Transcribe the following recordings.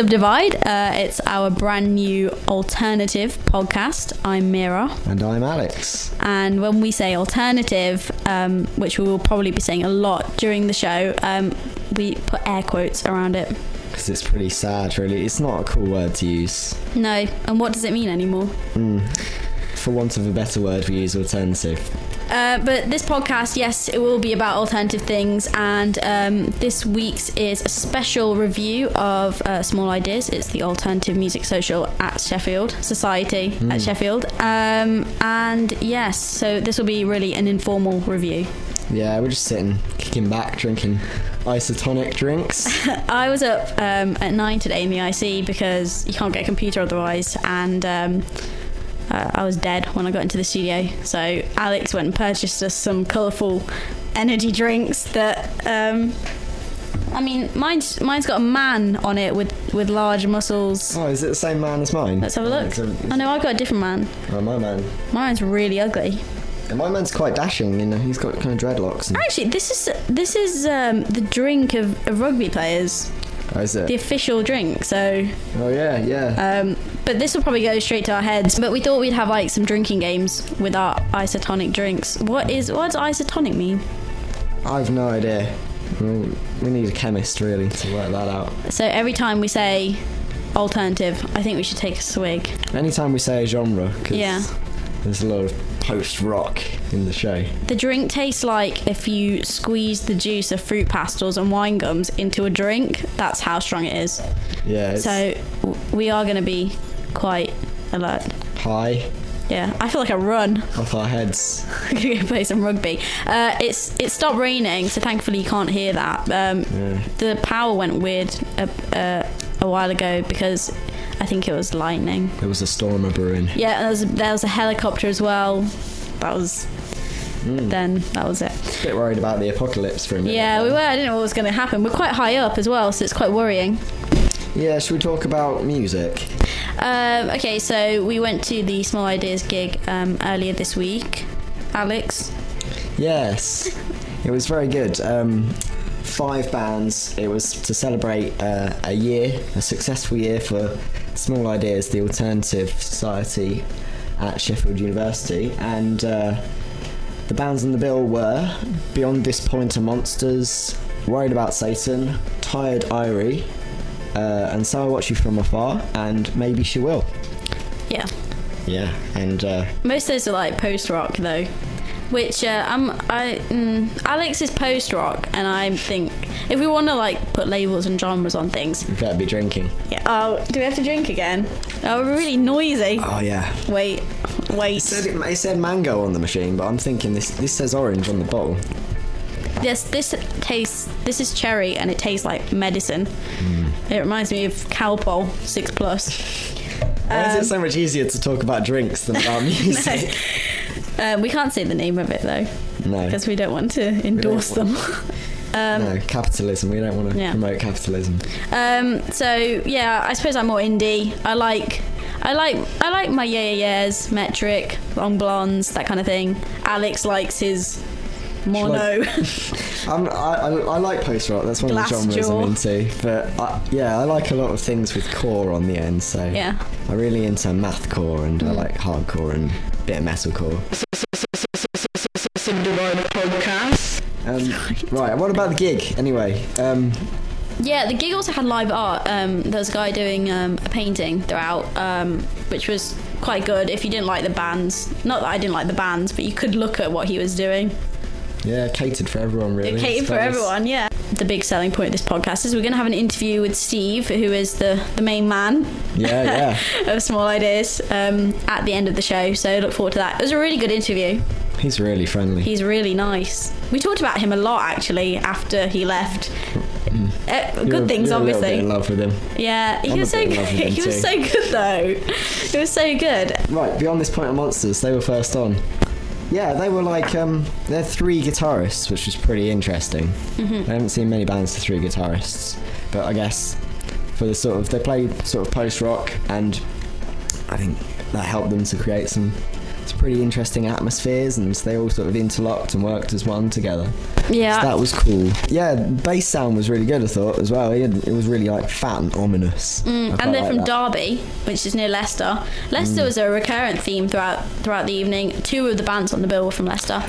Subdivide. Uh, it's our brand new alternative podcast. I'm Mira. And I'm Alex. And when we say alternative, um, which we will probably be saying a lot during the show, um, we put air quotes around it. Because it's pretty sad, really. It's not a cool word to use. No, and what does it mean anymore? For want of a better word, we use alternative. Uh, but this podcast, yes, it will be about alternative things, and um, this week's is a special review of uh, Small Ideas. It's the Alternative Music Social at Sheffield Society at Sheffield, um, and yes, so this will be really an informal review. Yeah, we're just sitting, kicking back, drinking isotonic drinks. I was up um, at nine today in the IC because you can't get a computer otherwise, and um, uh, I was dead when I got into the studio. So Alex went and purchased us some colourful energy drinks that. Um, I mean, mine's mine's got a man on it with, with large muscles. oh, is it the same man as mine? Let's have a look. I I know I've got a different man. Oh, my man. Mine's really ugly. And my man's quite dashing, you know, he's got kind of dreadlocks. Actually, this is this is um, the drink of, of rugby players, oh, is it? the official drink. So oh, yeah, yeah. Um, but this will probably go straight to our heads. But we thought we'd have like some drinking games with our isotonic drinks. What is what does isotonic mean? I've no idea. We need a chemist, really, to work that out. So every time we say alternative. I think we should take a swig. Anytime we say a genre, 'cause Yeah. there's a lot of post rock in the show. The drink tastes like if you squeeze the juice of fruit pastels and wine gums into a drink. That's how strong it is. Yeah, it's So we are going to be quite a lot. high Yeah, I feel like a run. off our heads. I'm gonna go play some rugby. Uh, it's it stopped raining, so thankfully you can't hear that. Um, Yeah. The power went weird a, uh, a while ago because I think it was lightning. There was a storm a brewing. Yeah, and there was there was a helicopter as well. That was then that was it. A Bit worried about the apocalypse for a minute. Yeah, we were. I didn't know what was going to happen. We're quite high up as well, so it's quite worrying. Yeah, should we talk about music? Um, okay, so we went to the Small Ideas gig um, earlier this week. Alex, Yes, it was very good. Um, five bands. It was to celebrate uh, a year, a successful year for Small Ideas, the Alternative Society at Sheffield University, and uh, the bands on the bill were Beyond This Point of Monsters, Worried About Satan, Tired Irie, uh, and So I Watch You From Afar, and Maybe She Will. yeah. Yeah, and uh, Most of those are like post rock though, which uh, I'm I mm, Alex is post rock, and I think if we want to like put labels and genres on things, you better be drinking. yeah. Oh, do we have to drink again? Oh, we're really noisy. Oh yeah. Wait, wait. It said, it, it said mango on the machine, but I'm thinking this this says orange on the bottle. This this tastes. This is cherry, and it tastes like medicine. It reminds me of Calpol Six Plus. Why is Um, it so much easier to talk about drinks than about music? Um, we can't say the name of it though, no, because we don't want to endorse them. um, no, capitalism. We don't want to Yeah. promote capitalism. Um, so yeah, I suppose I'm more indie. I like, I like, I like my yeah yeah yeahs, metric, long blondes, that kind of thing. Alex likes his mono. I'm, I, I, like post rock. That's one Glass of the genres jaw. I'm into. But I, yeah, I like a lot of things with core on the end. So yeah. Mm. I'm really into mathcore and I like hardcore and a bit of metalcore. Um, right, what about the gig anyway? Um, Yeah, the gig also had live art. Um, there was a guy doing um, a painting throughout, um, which was quite good. If you didn't like the bands, not that I didn't like the bands, but you could look at what he was doing. Yeah, catered for everyone really. It catered for everyone, yeah. The big selling point of this podcast is we're going to have an interview with Steve, who is the, the main man Yeah, yeah. of Small Ideas, um, at the end of the show. So look forward to that. It was a really good interview. He's really friendly. He's really nice. We talked about him a lot actually after he left. Uh, You're- good things, you're a obviously. bit in love with him. Yeah, he I'm was so good. love with him He was so good though. It was so good. Right, beyond this point of monsters, they were first on. Yeah, they were like um, they're three guitarists, which was pretty interesting. Mm-hmm. I haven't seen many bands with three guitarists, but I guess for the sort of they play sort of post rock, and I think that helped them to create some some pretty interesting atmospheres, and they all sort of interlocked and worked as one together. Yeah. So that was cool. Yeah, bass sound was really good. I thought as well. It, it was really like fat and ominous. Mm, and they're like from that. Mm. Derby, which is near Leicester. Leicester was a recurrent theme throughout throughout the evening. Two of the bands on the bill were from Leicester.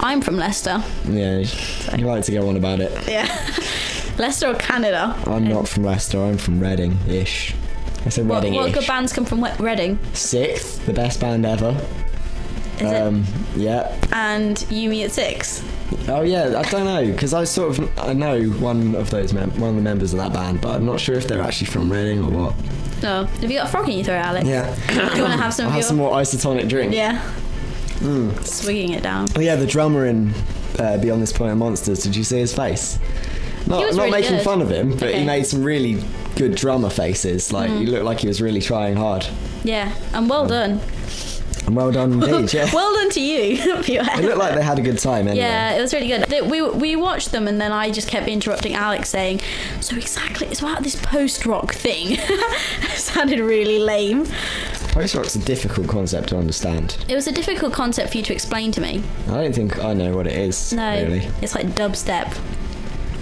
I'm from Leicester. Yeah, you like to go on about it. Yeah. Leicester or Canada? I'm not from Leicester. I'm from Reading ish. I said What, Reading what ish. good bands come from Reading? Sixth, the best band ever. Um, yeah. And Yumi at six. Oh yeah. I don't know because I sort of I know one of those mem- one of the members of that band, but I'm not sure if they're actually from Reading or what. No. Have you got a frog in your throat, Alex? Yeah. Do you want to have some I'll have your? some more isotonic drink. Yeah. Swigging it down. Oh yeah, the drummer in uh, Beyond This Point of Monsters. Did you see his face? Not, not really making good. fun of him, but Okay. he made some really good drummer faces. Like he looked like he was really trying hard. Yeah. And well done. Well done indeed. Yeah. Well done to you for your It looked like they had a good time anyway. Yeah, it was really good. They- We we watched them, and then I just kept interrupting Alex, saying, "So exactly, it's about this post rock thing." it sounded really lame. Post rock's a difficult concept to understand. It was a difficult concept for you to explain to me. I don't think I know what it is. No, Really. it's like dubstep.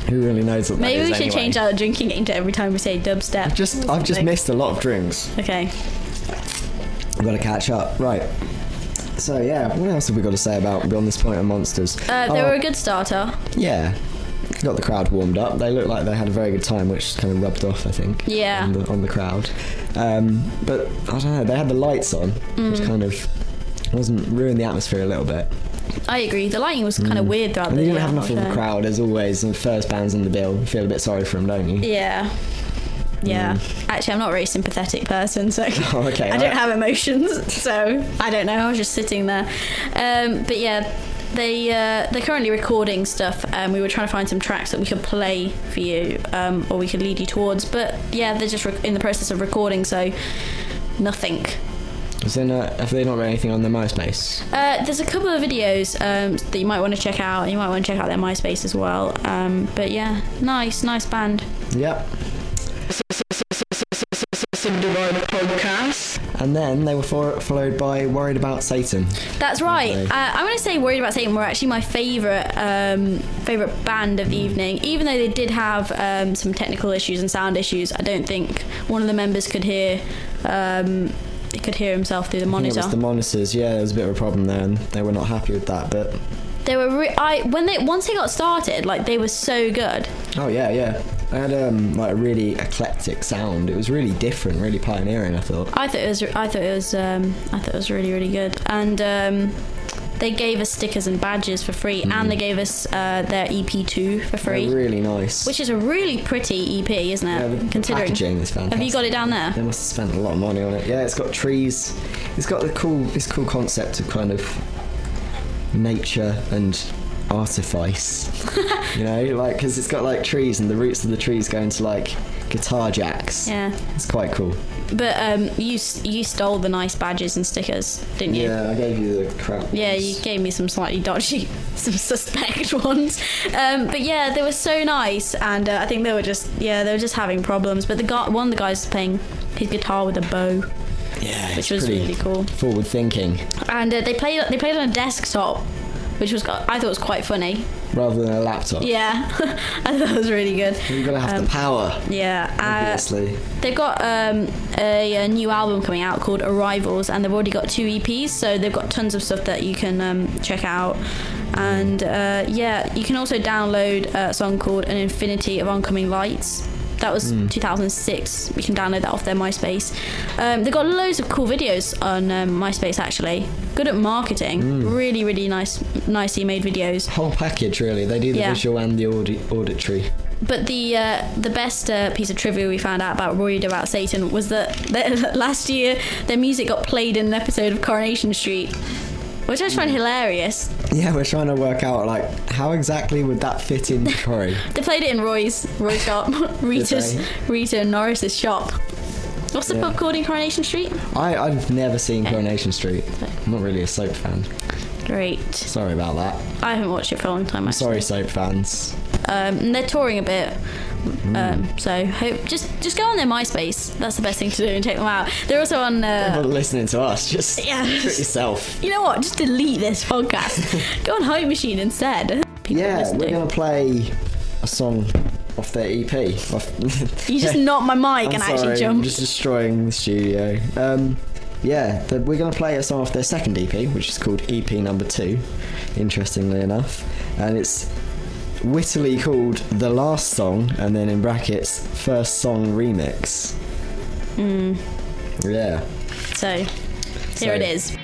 Who really knows what that is? Maybe we should anyway? change our drinking game to every time we say dubstep. I've just I've just missed a lot of drinks. Okay. I've got to catch up. Right. So yeah, what else have we got to say about Beyond This Point of Monsters? Uh, they Oh, were a good starter. Yeah. got the crowd warmed up. They looked like they had a very good time, which kind of rubbed off, I think. Yeah. On the, on the crowd, um, but I don't know. They had the lights on, Mm. which kind of wasn't ruined the atmosphere a little bit. I agree. The lighting was kind of weird throughout Mm. And the they didn't have enough of a crowd as always. And the first band's in the bill. You feel a bit sorry for them, don't you? Yeah. Yeah. Actually, I'm not a very sympathetic person, so Mm. Oh, okay. I don't have emotions, so I don't know. I was just sitting there. Um, but yeah, they uh, they're currently recording stuff. Um, we were trying to find some tracks that we could play for you, um, or we could lead you towards. But yeah, they're just rec- in the process of recording, so nothing. Is there no, have they not got anything on their MySpace? Uh, there's a couple of videos um, that you might want to check out. And you might want to check out their MySpace as well. Um, but yeah, nice, nice band. Yep. Podcast. And then they were fo- followed by Worried About Satan. That's right. Uh, I'm going to say "Worried About Satan" were actually my favorite um, favorite band of the evening. Even though they did have um, some technical issues and sound issues, I don't think one of the members could hear. Um, he could hear himself through the monitor. it was the monitors. Yeah, there was a bit of a problem there, and they were not happy with that. But they were. Re- I when they once they got started, like they were so good. oh yeah, yeah, I had um, like a really eclectic sound. It was really different, really pioneering. I thought. I thought it was. I thought it was. Um, I thought it was really really good. And um, they gave us stickers and badges for free, and they gave us uh, their EP2 for free. They're really nice. Which is a really pretty EP, isn't it? yeah, the Considering. packaging is fantastic. Have you got it down there? They must have spent a lot of money on it. Yeah, it's got trees. It's got the cool, this cool concept of kind of nature and artifice. you know, like because it's got like trees and the roots of the trees go into like guitar jacks. Yeah, It's quite cool. but um, you you stole the nice badges and stickers, didn't you? Yeah, I gave you the crap. Yeah, you gave me some slightly dodgy, some suspect ones. Um, but yeah, they were so nice, and uh, I think they were just yeah they were just having problems. But the guy, one of the guys, was playing his guitar with a bow, yeah, which it's was really cool. Forward thinking And uh, they played they played on a desktop, which was I thought was quite funny. rather than a laptop. Yeah, I thought it was really good. You're gonna have Um, the power, Yeah, uh. They've got um, a, a new album coming out called Arrivals, and they've already got two EPs, so they've got tons of stuff that you can um, check out. And uh, yeah, you can also download a song called An Infinity of Oncoming Lights. That was 2006. You can download that off their MySpace. Um, they've got loads of cool videos on um, MySpace actually. Good at marketing. Really, really nice, nicely made videos. Whole package, really. They do the Yeah. visual and the audi- auditory. But the uh, the best uh, piece of trivia we found out about Worried About Satan was that, that last year their music got played in an episode of Coronation Street, which I just find hilarious. Yeah, we're trying to work out like how exactly would that fit in Corrie. They played it in Roy's Roy's shop, Rita's? Rita and Norris's shop. What's the Yeah. pub called in Coronation Street? I, I've never seen Coronation Street. I'm not really a soap fan. Great. Sorry about that. I haven't watched it for a long time. Sorry, soap fans. Um, and they're touring a bit. Um, so hope just just go on their MySpace. That's the best thing to do and check them out. They're also on. Uh, But listening to us, just Yeah. do it yourself. You know what? Just delete this podcast. Go on Home Machine instead. People Yeah, we're to. gonna play a song off their EP. You just knocked my mic I'm and sorry, actually I'm jumped. just destroying the studio. Um, yeah, the, we're going to play a song off their second EP, which is called EP number two, interestingly enough. And it's wittily called The Last Song, and then in brackets, First Song Remix. Hmm. Yeah. So here So- it is.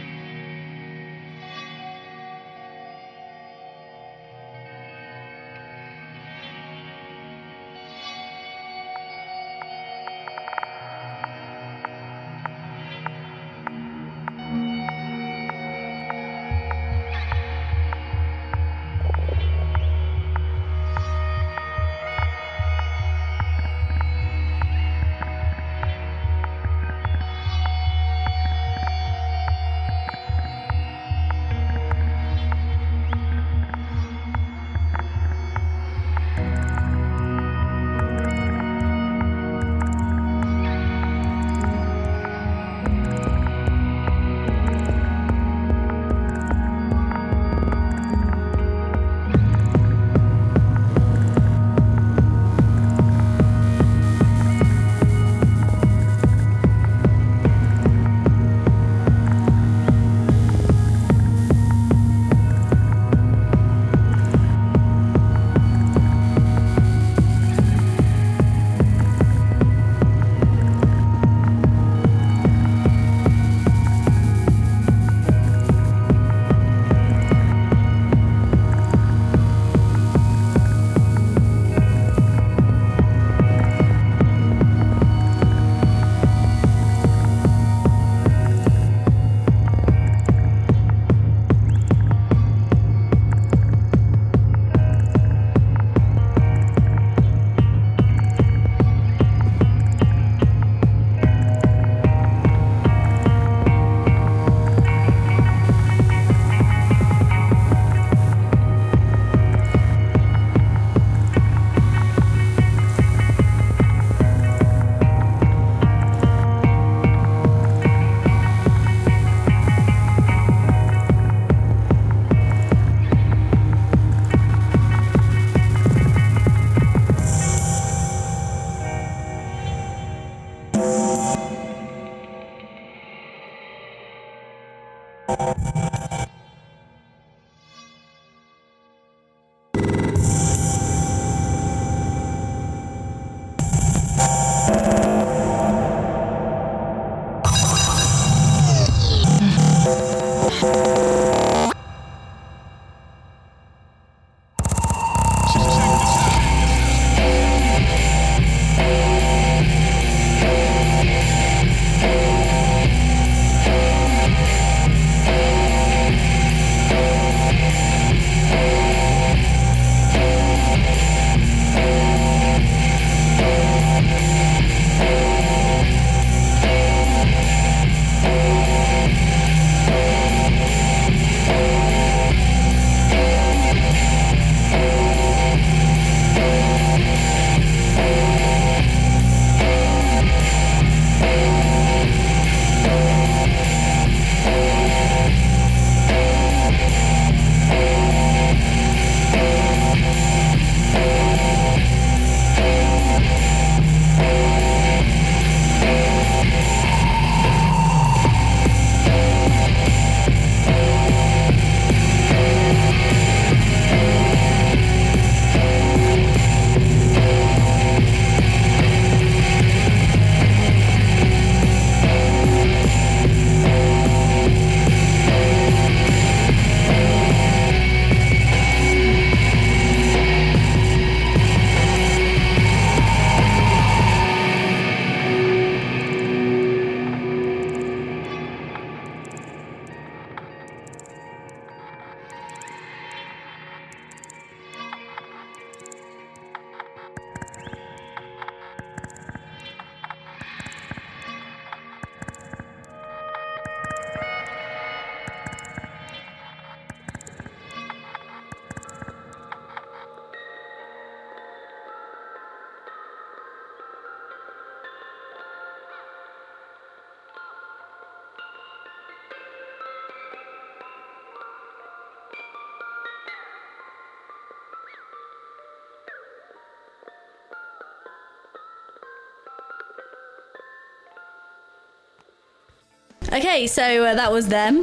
Okay, so uh, that was them.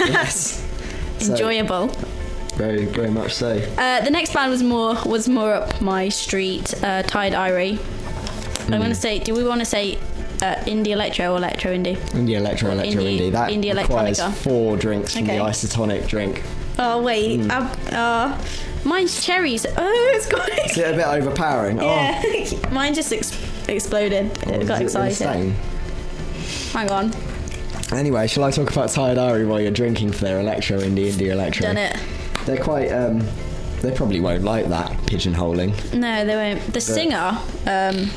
yes. So, Enjoyable. very, very much so. Uh, the next band was more was more up my street. Uh, Tired Irie. I'm Hmm. gonna say. Do we want to say uh, indie electro or electro indie? Indie electro, electro Indie- indie. That indie requires electronica. four drinks from Okay. the isotonic drink. Oh wait. Hmm. Uh, uh, mine's cherries. Oh, it's got. Is it a bit overpowering? yeah. Mine just ex- exploded. Oh, it got it excited. insane? Hang on. Anyway, shall I talk about Tired Irie while you're drinking for their electro indie indie electro? Done it. They're quite. Um, they probably won't like that pigeonholing. No, they won't. The singer um,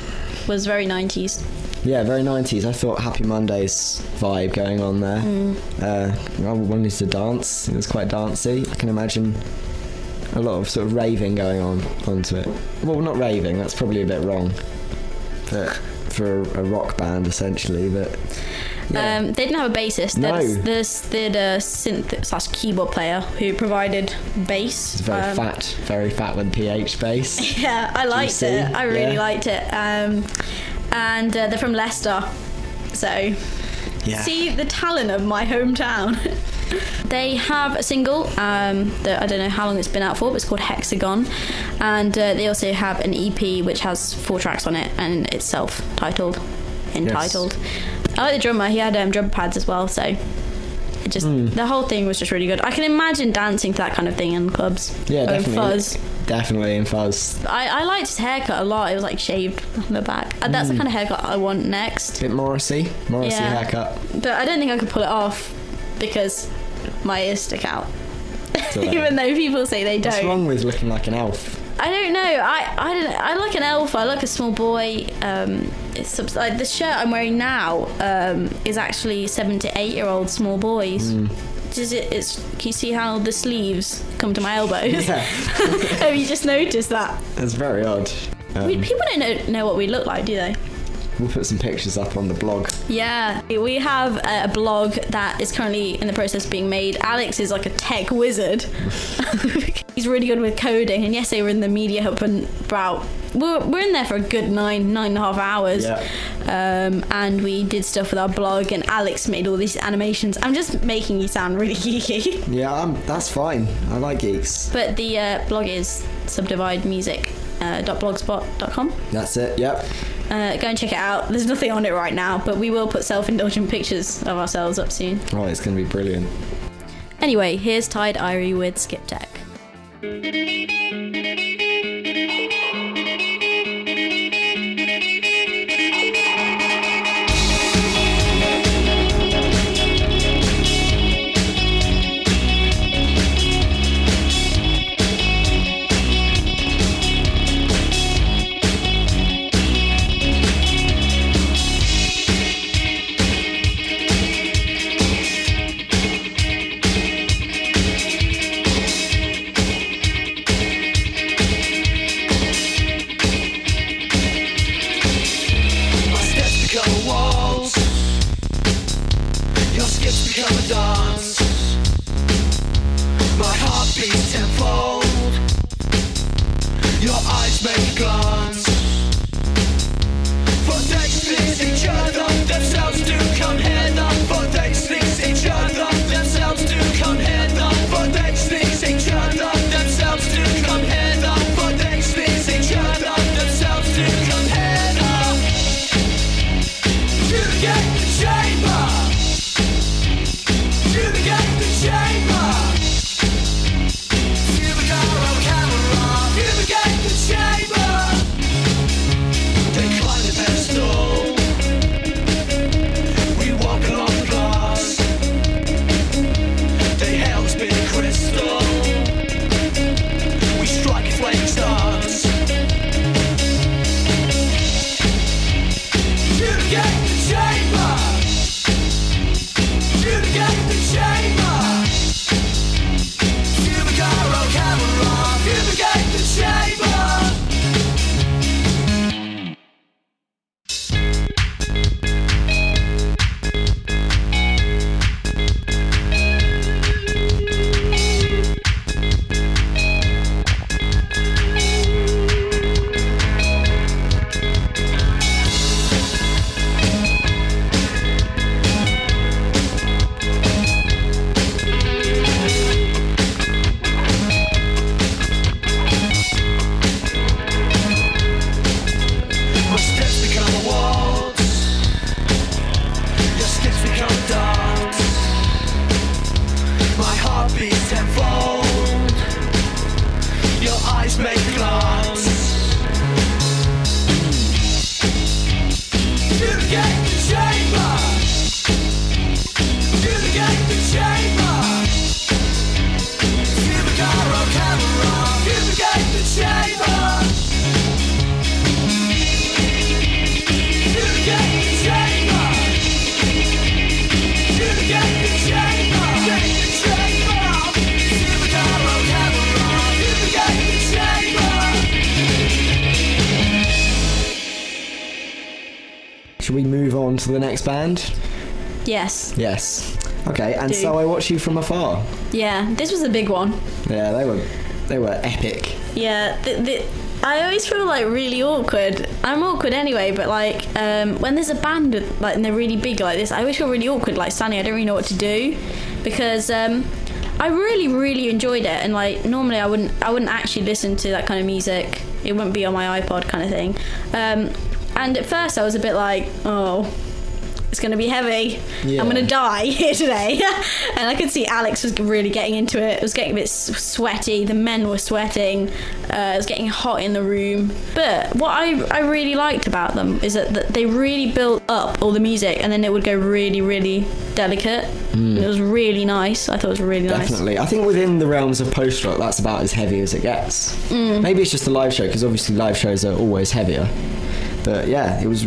was very 90s. Yeah, very 90s. I thought Happy Mondays vibe going on there. Mm. Uh, I wanted to dance. It was quite dancey. I can imagine a lot of sort of raving going on onto it. Well, not raving. That's probably a bit wrong. But for a, a rock band, essentially. But yeah. Um, they didn't have a bassist. No. There's, they had a synth slash keyboard player who provided bass. it's very Um, fat, very fat with PH bass. Yeah, I liked Juicy, it. I really yeah. liked it. Um, and uh, they're from Leicester, so Yeah. see the talent of my hometown. they have a single um, that I don't know how long it's been out for, but it's called Hexagon, and uh, they also have an EP which has four tracks on it and it's self-titled, entitled. I like the drummer. He had um, drum pads as well, so. It just Hmm. the whole thing was just really good. I can imagine dancing to that kind of thing in clubs. Yeah, or in definitely. Fuzz. Definitely in fuzz. I, I liked his haircut a lot. It was like shaved on the back. And that's the kind of haircut I want next. Bit Morrissey, Morrissey Yeah. haircut. But I don't think I could pull it off because my ears stick out. So Even though people say they What's don't. What's wrong with looking like an elf? I don't know. I I don't. I look an elf. I look a small boy. Um, it's like the shirt I'm wearing now. Um, is actually seven to eight year old small boys. Hmm. Just it, it's. Can you see how the sleeves come to my elbows? Yeah, Have you just noticed that? it's very odd. Um, we, people don't know, know what we look like, do they? We'll put some pictures up on the blog. Yeah, we have a blog that is currently in the process of being made. Alex is like a tech wizard. He's really good with coding, and yesterday we were in the media hub and about we're, we're in there for a good nine nine and a half hours. Yeah. Um, and we did stuff with our blog, and Alex made all these animations. I'm just making you sound really geeky, Yeah, um, that's fine. I like geeks. but the uh, blog is subdividemusic.blogspot.com. That's it. Yep. Uh, go and check it out. There's nothing on it right now, but we will put self-indulgent pictures of ourselves up soon. Oh, it's going to be brilliant. Anyway, here's Tired Irie with Skipteque. On to the next band? Yes. Yes. Okay, and Do. so I watch you from afar. Yeah. This was a big one. Yeah, they were they were epic. Yeah. The, the, I always feel like really awkward. I'm awkward anyway, but like um, when there's a band like and they're really big like this, I always feel really awkward. Like standing, I don't really know what to do because um, I really, really enjoyed it. And like normally, I wouldn't, I wouldn't actually listen to that kind of music. It wouldn't be on my iPod kind of thing. Um, and at first, I was a bit like, oh. It's gonna be heavy. Yeah. I'm gonna die here today. and I could see Alex was really getting into it. It was getting a bit sweaty. The men were sweating. Uh, it was getting hot in the room. But what I, I really liked about them is that, that they really built up all the music and then it would go really, really delicate. And it was really nice. I thought it was really nice. Definitely. I think within the realms of post rock, that's about as heavy as it gets. Mm. Maybe it's just the live show because obviously live shows are always heavier. But yeah, it was.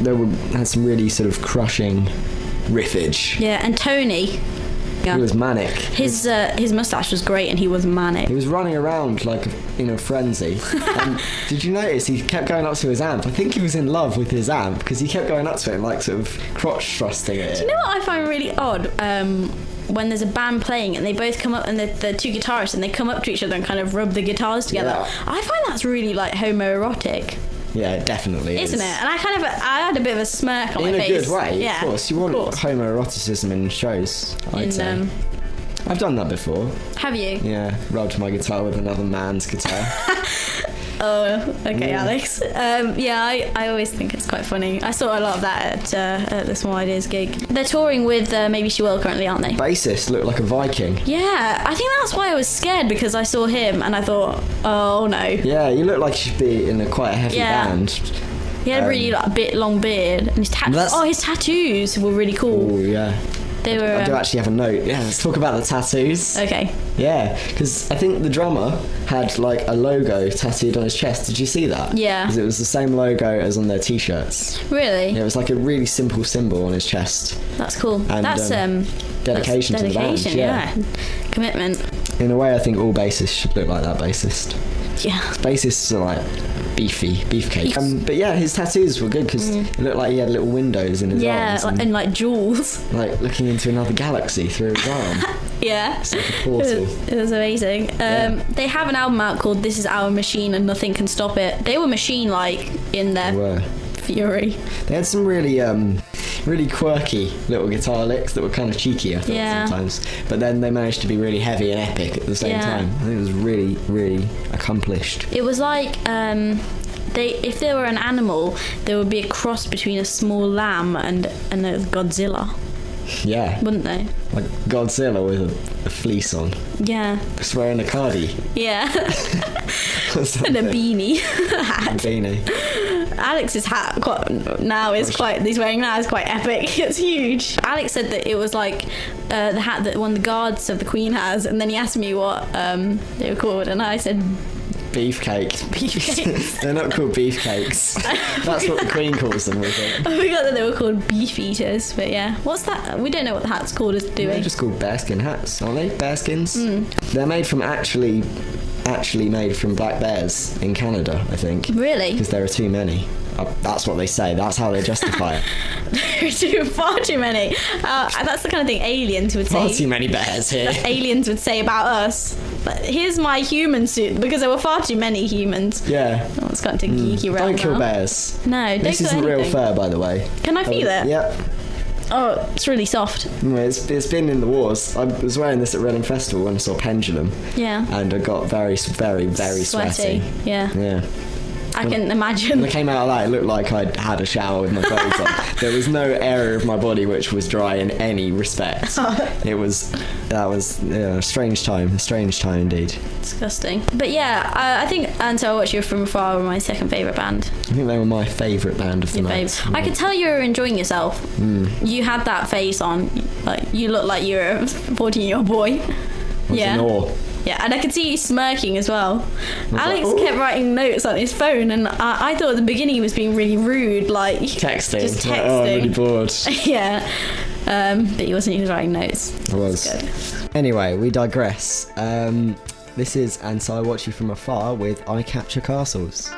There were had some really sort of crushing riffage. Yeah, and Tony. Yeah. It was manic. his uh, his mustache was great and he was manic. He was running around like in a frenzy. and did you notice he kept going up to his amp? I think he was in love with his amp because he kept going up to it and like sort of crotch thrusting at You know what I find really odd? Um, when there's a band playing and they both come up and the, the two guitarists and they come up to each other and kind of rub the guitars together. Yeah. I find that's really like homoerotic, Yeah, it definitely isn't is. it? And I kind of I had a bit of a smirk on In my a face. good way, yeah, of course. You want course. homoeroticism in shows, I'd In, say. um, I've done that before. have you? Yeah, rubbed my guitar with another man's guitar. Oh, okay, Yeah. Alex. Um, yeah, I, I always think it's quite funny. I saw a lot of that at, uh, at the Small Ideas gig. They're touring with uh, Maybe She Will currently, aren't they? Bassist looked like a Viking. Yeah, I think that's why I was scared because I saw him and I thought, oh no. Yeah, you look like you should be in a quite a heavy Yeah. band. He had a really like, a bit long beard and his tat- That's- Oh, his tattoos were really cool. Oh yeah. They were. I do um, actually have a note. Yeah, let's talk about the tattoos. okay. Yeah, because I think the drummer had like a logo tattooed on his chest. Did you see that? Yeah. 'Cause it was the same logo as on their t-shirts. Really? Yeah, it was like a really simple symbol on his chest. That's cool. And, that's um, um. dedication that's to the band, dedication, yeah. Commitment. In a way, I think all bassists should look like that bassist. Yeah. Bassists are like beefy, beefcake. Um, but yeah, his tattoos were good because it looked like he had little windows in his Mm. Yeah, arms like, and, and like jewels. like looking into another galaxy through his arm. Yeah. It's like a It was, it was amazing. Um, Yeah. They have an album out called "This Is Our Machine and Nothing Can Stop It." They were machine-like in their fury. They had some really, um, really quirky little guitar licks that were kind of cheeky. I thought Yeah. sometimes, but then they managed to be really heavy and epic at the same Yeah. time. I think it was really, really accomplished. It was like um, they, if they were an animal, there would be a cross between a small lamb and and a Godzilla, Yeah, wouldn't they? like Godzilla with a, a fleece on, Yeah. just wearing a cardi Yeah. and a beanie. And a beanie. Alex's hat quite, now is quite he's wearing now is quite epic. It's huge. Alex said that it was like uh, the hat that one of the guards of the Queen has, and then he asked me what um, they were called, and I said Beefcake. Beefcakes. They're not called beefcakes. That's what the Queen calls them? I forgot that they were called beef eaters. But yeah, what's that? We don't know what the hat's called, do They're just called bearskin hats, aren't they? Bearskins. Hmm. They're made from actually, actually made from black bears in Canada, I think. Really? Because there are too many. Uh, that's what they say. That's how they justify it. too far too many. Uh, that's the kind of thing aliens would Far say. too many bears here. aliens would say about us. But here's my human suit because there were far too many humans. Yeah. Oh, it's got into geeky realm Don't kill now. bears. No, don't This isn't real fur, by the way. Can I feel Um, it? Yep. Oh, it's really soft. Mm, It's, it's been in the wars. I was wearing this at Reading Festival when I saw Pendulum, Yeah. and I got very, very, very sweaty. Yeah. Yeah. I can imagine. When I came out of that, it looked like I'd had a shower with my clothes on. There was no area of my body which was dry in any respect. It was, that was yeah, a strange time, a strange time indeed. Disgusting. But yeah, I, I think And So I Watch You From Afar were my second favourite band. I think they were my favourite band of the Your night. I could tell you were enjoying yourself. Hmm. You had that face on. Like you looked like you were a 14 year old boy. Yeah. Yeah, and I could see you smirking as well. Alex like, kept writing notes on his phone, and I, I thought at the beginning he was being really rude, like Texting. Just Like, oh, I'm really bored. yeah. Um, but he wasn't. He was writing notes. I was. Good. Anyway, we digress. Um, this is And So I Watch You From Afar with I Capture Castles.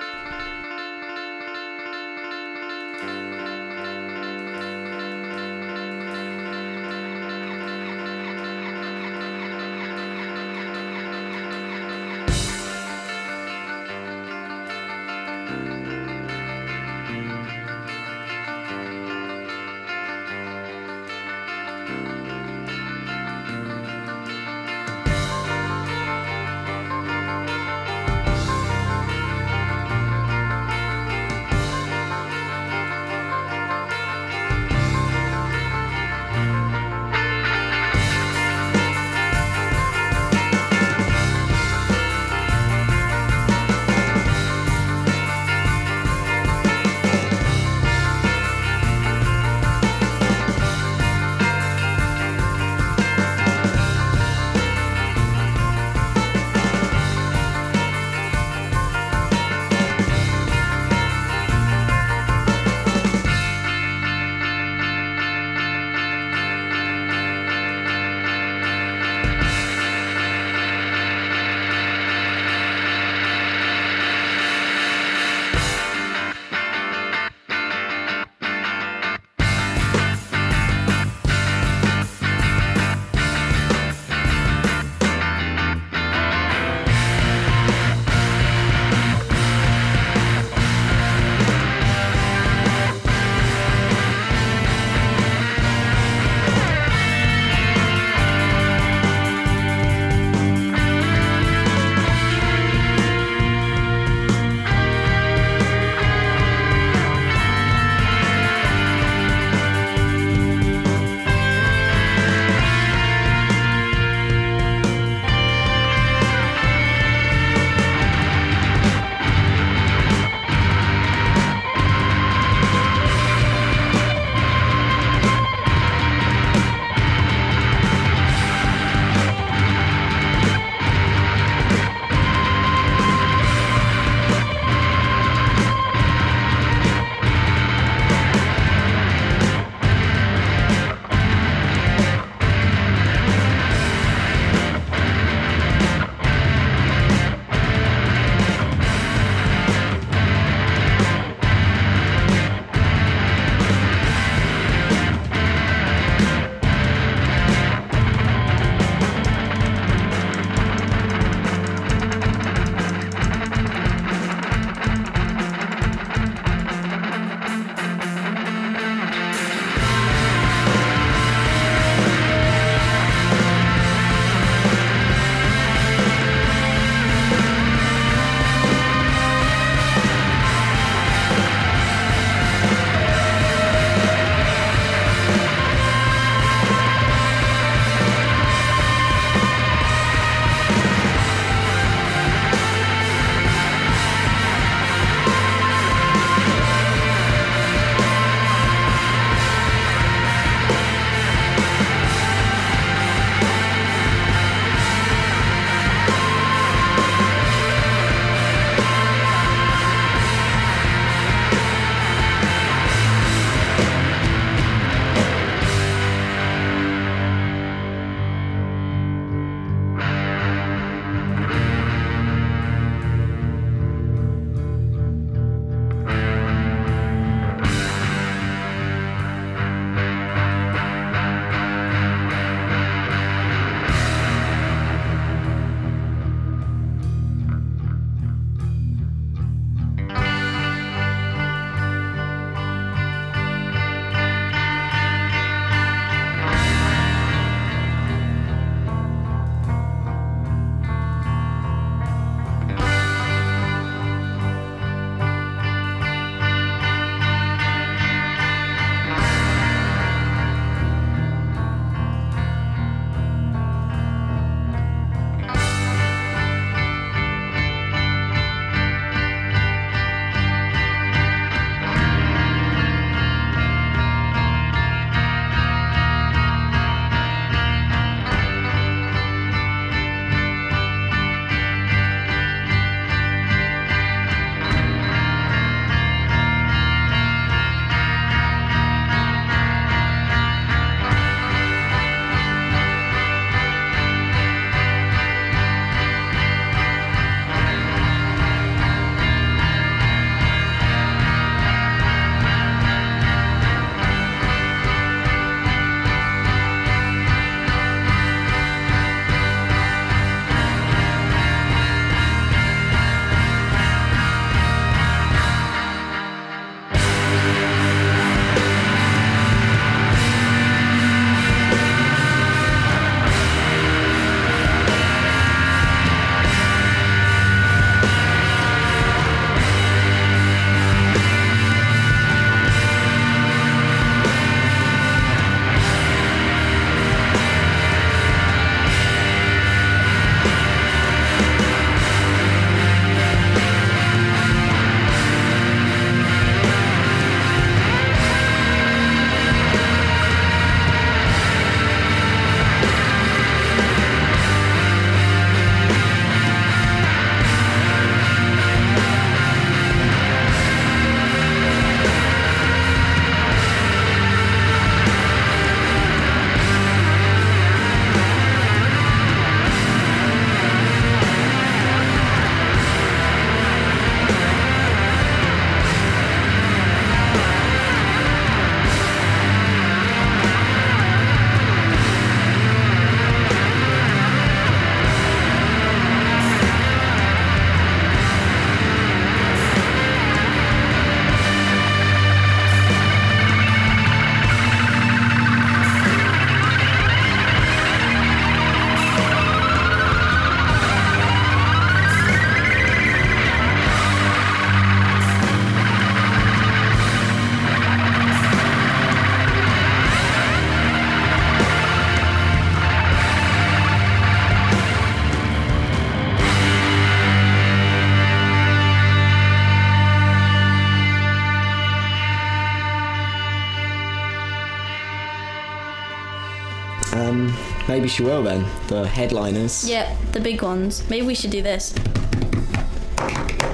Maybe she will then. The headliners. Yep, the big ones. Maybe we should do this.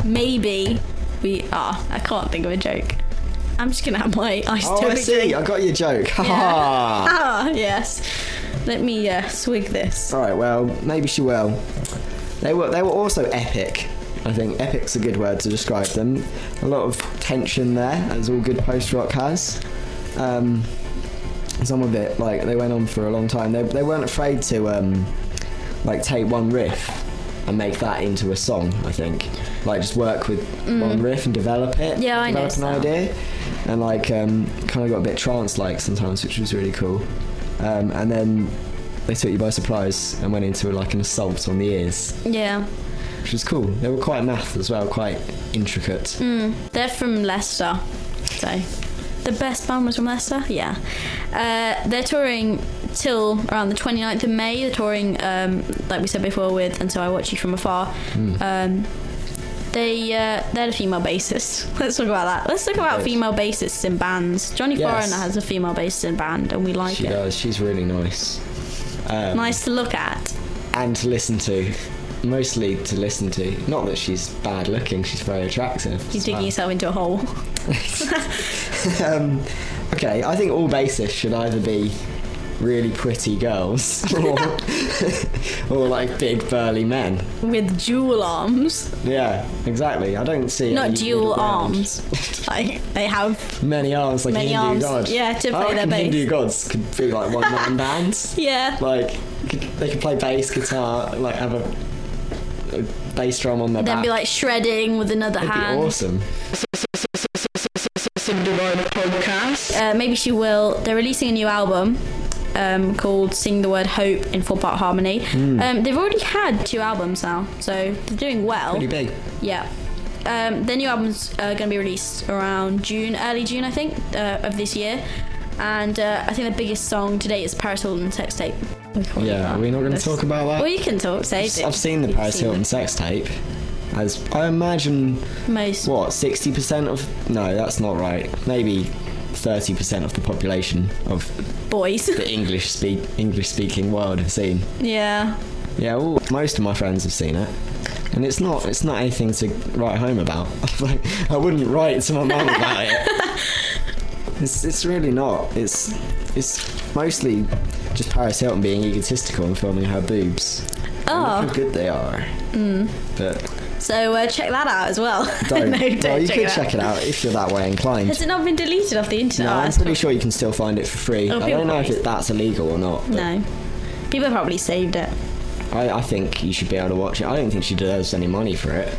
Maybe we. Ah, I can't think of a joke. I'm just gonna have my iced Oh, I see. drink. I got your joke. Ha Yeah. ha. Ah, yes. Let me uh, swig this. All right. Well, maybe she will. They were. They were also epic. I think epic's a good word to describe them. A lot of tension there, as all good post rock has. Um, some of it, like they went on for a long time. They, they weren't afraid to um, like take one riff and make that into a song. I think, like just work with one riff and develop it. Mm. Yeah, I develop an idea, and like um, kind of got a bit trance-like sometimes, which was really cool. Um, and then they took you by surprise and went into like an assault on the ears, Yeah. which was cool. They were quite math as well, quite intricate. Mm. They're from Leicester, so the best band was from Leicester. Yeah, uh, they're touring till around the 29th of May. They're touring, um, like we said before, with "And So I Watch You from Afar." Um, they uh, they're a female bassist. Let's talk about that. Let's talk about Good. female bassists in bands. Johnny Yes. Foreigner has a female bassist in band, and we like She it. does. She's really nice. Um, Nice to look at. and to listen to. Mostly to listen to. Not that she's bad looking, she's very attractive. You're digging well. yourself into a hole. um, okay, I think all bassists should either be really pretty girls or, or like big burly men. with dual arms, Yeah, exactly. I don't see not dual arms. like they have Many arms like Many Hindu arms, god. yeah, to play their bass. Hindu gods could be like one man bands. yeah. Like they could play bass guitar, like have a, a bass drum on their back. then back. be like shredding with another hand. That'd be hand. awesome. Uh, maybe she will. They're releasing a new album um, called "Sing the Word Hope" in four-part harmony. Hmm. Um, they've already had two albums now, so they're doing well. Pretty big. Yeah. Um, their new album's uh, going to be released around June, early June, I think, uh, of this year. And uh, I think the biggest song to date is Paris Hilton sex tape. We call it Yeah, that. are we not going to talk about that? Well, you can talk. Say it. I've seen the You've Paris Hilton sex tape. As I imagine. Most. what sixty percent of no, that's not right. Maybe thirty percent of the population of boys. the English speak English speaking world have seen. yeah. Yeah, well, most of my friends have seen it, and it's not it's not anything to write home about. like, I wouldn't write to my mum about it. It's it's really not. It's it's mostly just Paris Hilton being egotistical and filming her boobs. Oh. How good they are. Mm. but So uh, check that out as well. don't. no, don't well, you check could it out. check it out if you're that way inclined. Has it not been deleted off the internet? No, Oh, I'm pretty sure you can still find it for free. Oh, I don't know if it, that's illegal or not. No. People have probably saved it. I, I think you should be able to watch it. I don't think she deserves any money for it.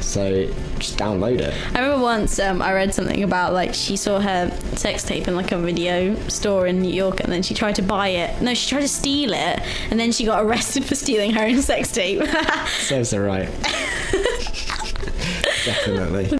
So just download it. I remember once um, I read something about like she saw her sex tape in like a video store in New York and then she tried to buy it. No, she tried to steal it and then she got arrested for stealing her own sex tape. Serves her right. Definitely.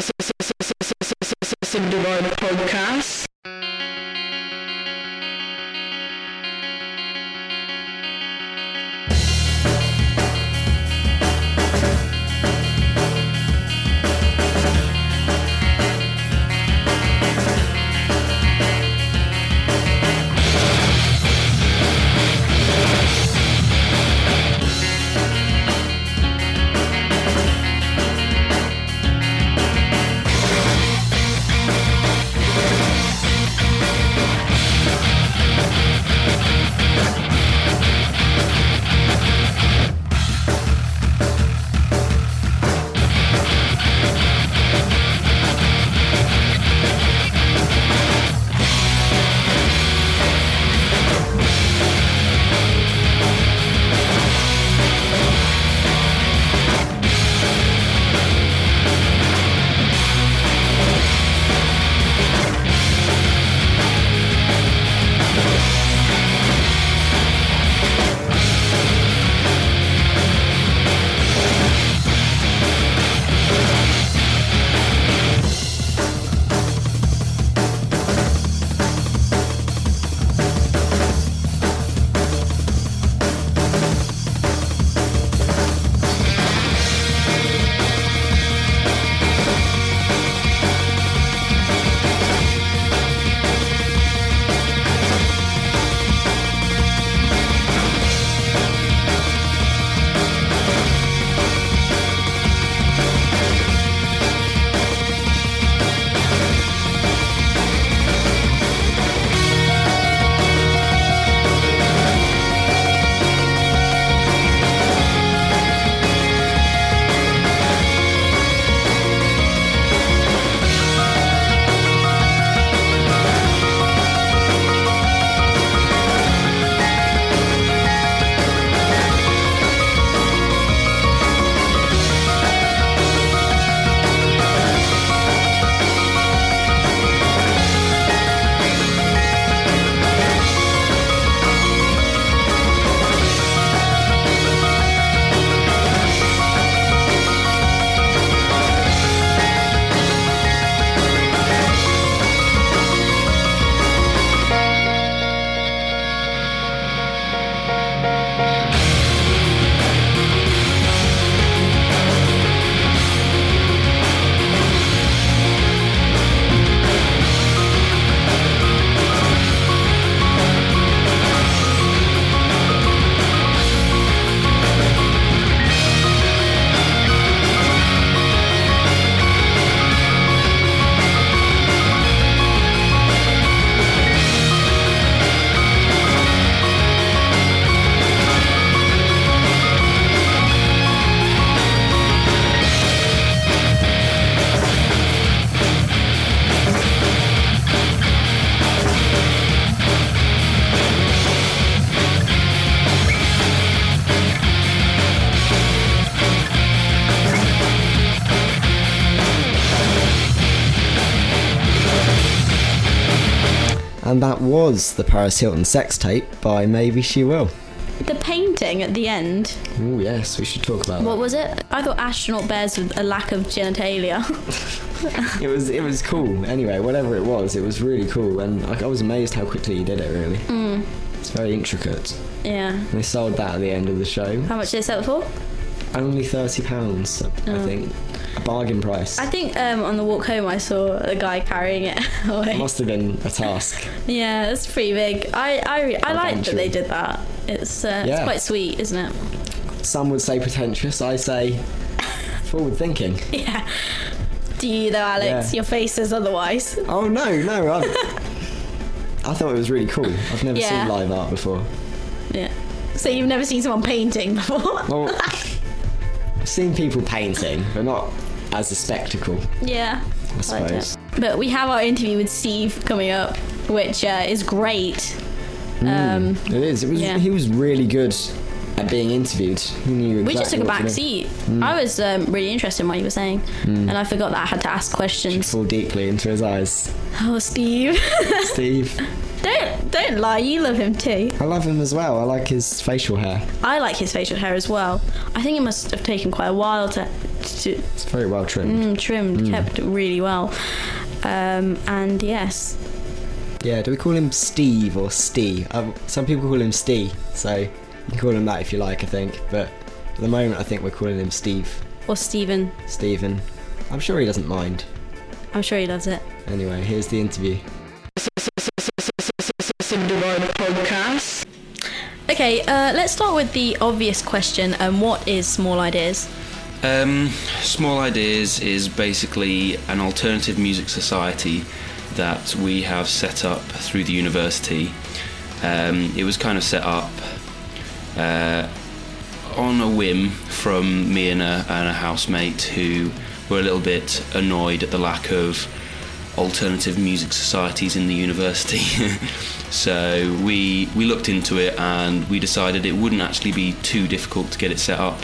And that was the Paris Hilton sex tape by Maybeshewill. The painting at the end. Oh yes, we should talk about that. What was it? I thought astronaut bears with a lack of genitalia. It was it was cool. Anyway, whatever it was, it was really cool, and I, I was amazed how quickly he did it. Really, Mm. it's very intricate. yeah. And they sold that at the end of the show. How much did they sell it for? Only thirty pounds, I think. Bargain price. I think um, on the walk home I saw a guy carrying it away. It must have been a task. Yeah, it's pretty big. I I, re- I like that they did that. It's uh, it's Yeah. quite sweet, isn't it? Some would say pretentious. I say forward thinking. Yeah. Do you though, Alex? Yeah. Your face says otherwise. Oh no, no. I, I thought it was really cool. I've never Yeah. seen live art before. Yeah. So you've never seen someone painting before? Well, I've seen people painting, but not as a spectacle. yeah. I suppose. But we have our interview with Steve coming up, which uh, is great. Um, It is. It was. Yeah. He was really good at being interviewed. He knew. we just took a back seat. I was um, really interested in what he was saying, and I forgot that I had to ask questions. Fall deeply into his eyes. Oh, Steve, Steve, don't don't lie. You love him too. I love him as well. I like his facial hair. I like his facial hair as well. I think it must have taken quite a while to to It's very well trimmed. mm, trimmed, kept really well. Um, and yes, Yeah. Do we call him Steve or Steve? Uh, some people call him Steve, so you can call him that if you like. I think, but at the moment, I think we're calling him Steve. or Stephen. Stephen. I'm sure he doesn't mind. I'm sure he loves it. Anyway, here's the interview. Okay, uh, let's start with the obvious question. Um, what is Small Ideas? Um, Small Ideas is basically an alternative music society that we have set up through the university. Um, it was kind of set up uh, on a whim from me and a, and a housemate who were a little bit annoyed at the lack of alternative music societies in the university. so we we looked into it and we decided it wouldn't actually be too difficult to get it set up.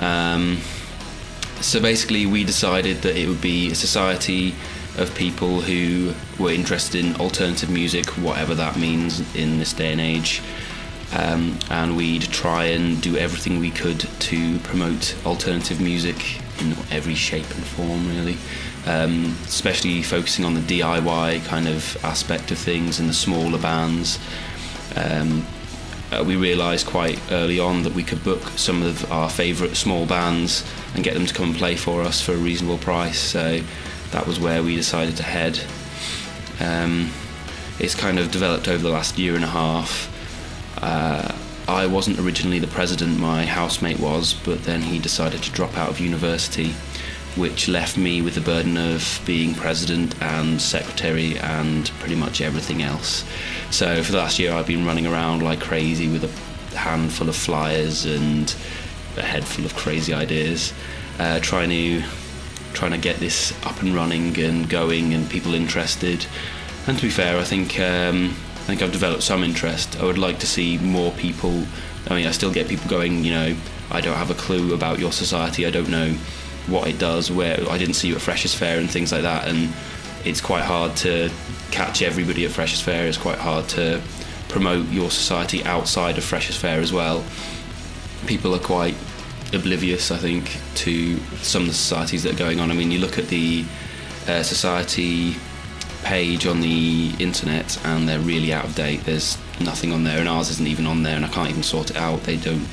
Um, so basically, we decided that it would be a society of people who were interested in alternative music, whatever that means in this day and age. Um, and we'd try and do everything we could to promote alternative music in every shape and form, really. Um, especially focusing on the DIY kind of aspect of things and the smaller bands. Um, uh, we realised quite early on that we could book some of our favourite small bands and get them to come and play for us for a reasonable price. So that was where we decided to head. Um, it's kind of developed over the last year and a half. Uh, I wasn't originally the president, my housemate was, but then he decided to drop out of university, which left me with the burden of being president and secretary and pretty much everything else. So for the last year, I've been running around like crazy with a handful of flyers and a head full of crazy ideas, uh, trying to trying to get this up and running and going and people interested. And to be fair, I think um, I think I've developed some interest. I would like to see more people. I mean, I still get people going. You know, I don't have a clue about your society. I don't know what it does. Where I didn't see you at Freshers Fair and things like that. And it's quite hard to catch everybody at Freshers Fair. It's quite hard to promote your society outside of Freshers Fair as well. People are quite oblivious, I think, to some of the societies that are going on. I mean, you look at the uh, society page on the internet, and they're really out of date. There's nothing on there, and ours isn't even on there, and I can't even sort it out. They don't.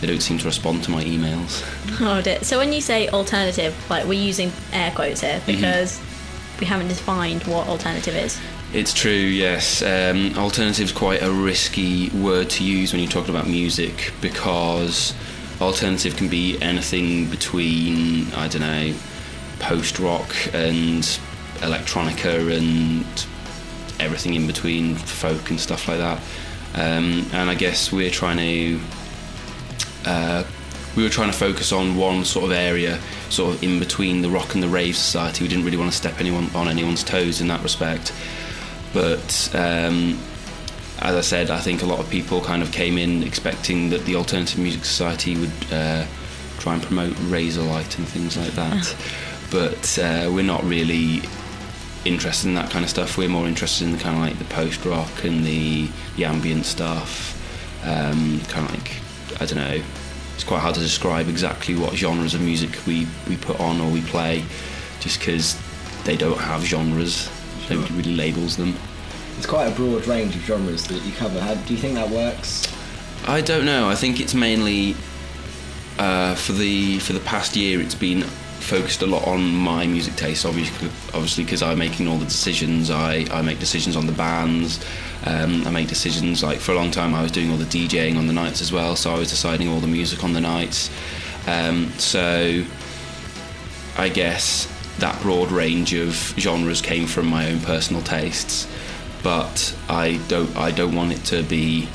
They don't seem to respond to my emails. Oh, dear. So when you say alternative, like we're using air quotes here because we haven't defined what alternative is. It's true, yes. Um, is quite a risky word to use when you're talking about music because alternative can be anything between, I don't know, post rock and electronica and everything in between, folk and stuff like that. Um, and I guess we're trying to uh, we were trying to focus on one sort of area, sort of in between the rock and the rave society. We didn't really want to step anyone on anyone's toes in that respect. But um, as I said, I think a lot of people kind of came in expecting that the alternative music society would uh, try and promote Razorlight and things like that. but uh, we're not really interested in that kind of stuff. We're more interested in the kind of like the post rock and the the ambient stuff. Um, kind of like I don't know. It's quite hard to describe exactly what genres of music we we put on or we play, just because they don't have genres. Nobody really labels them. It's quite a broad range of genres that you cover. How do you think that works? I don't know. I think it's mainly uh, for the for the past year. It's been focused a lot on my music taste, obviously, obviously because I'm making all the decisions. I, I make decisions on the bands. Um, I make decisions like for a long time I was doing all the DJing on the nights as well, so I was deciding all the music on the nights. Um, so I guess that broad range of genres came from my own personal tastes, but I don't I don't want it to be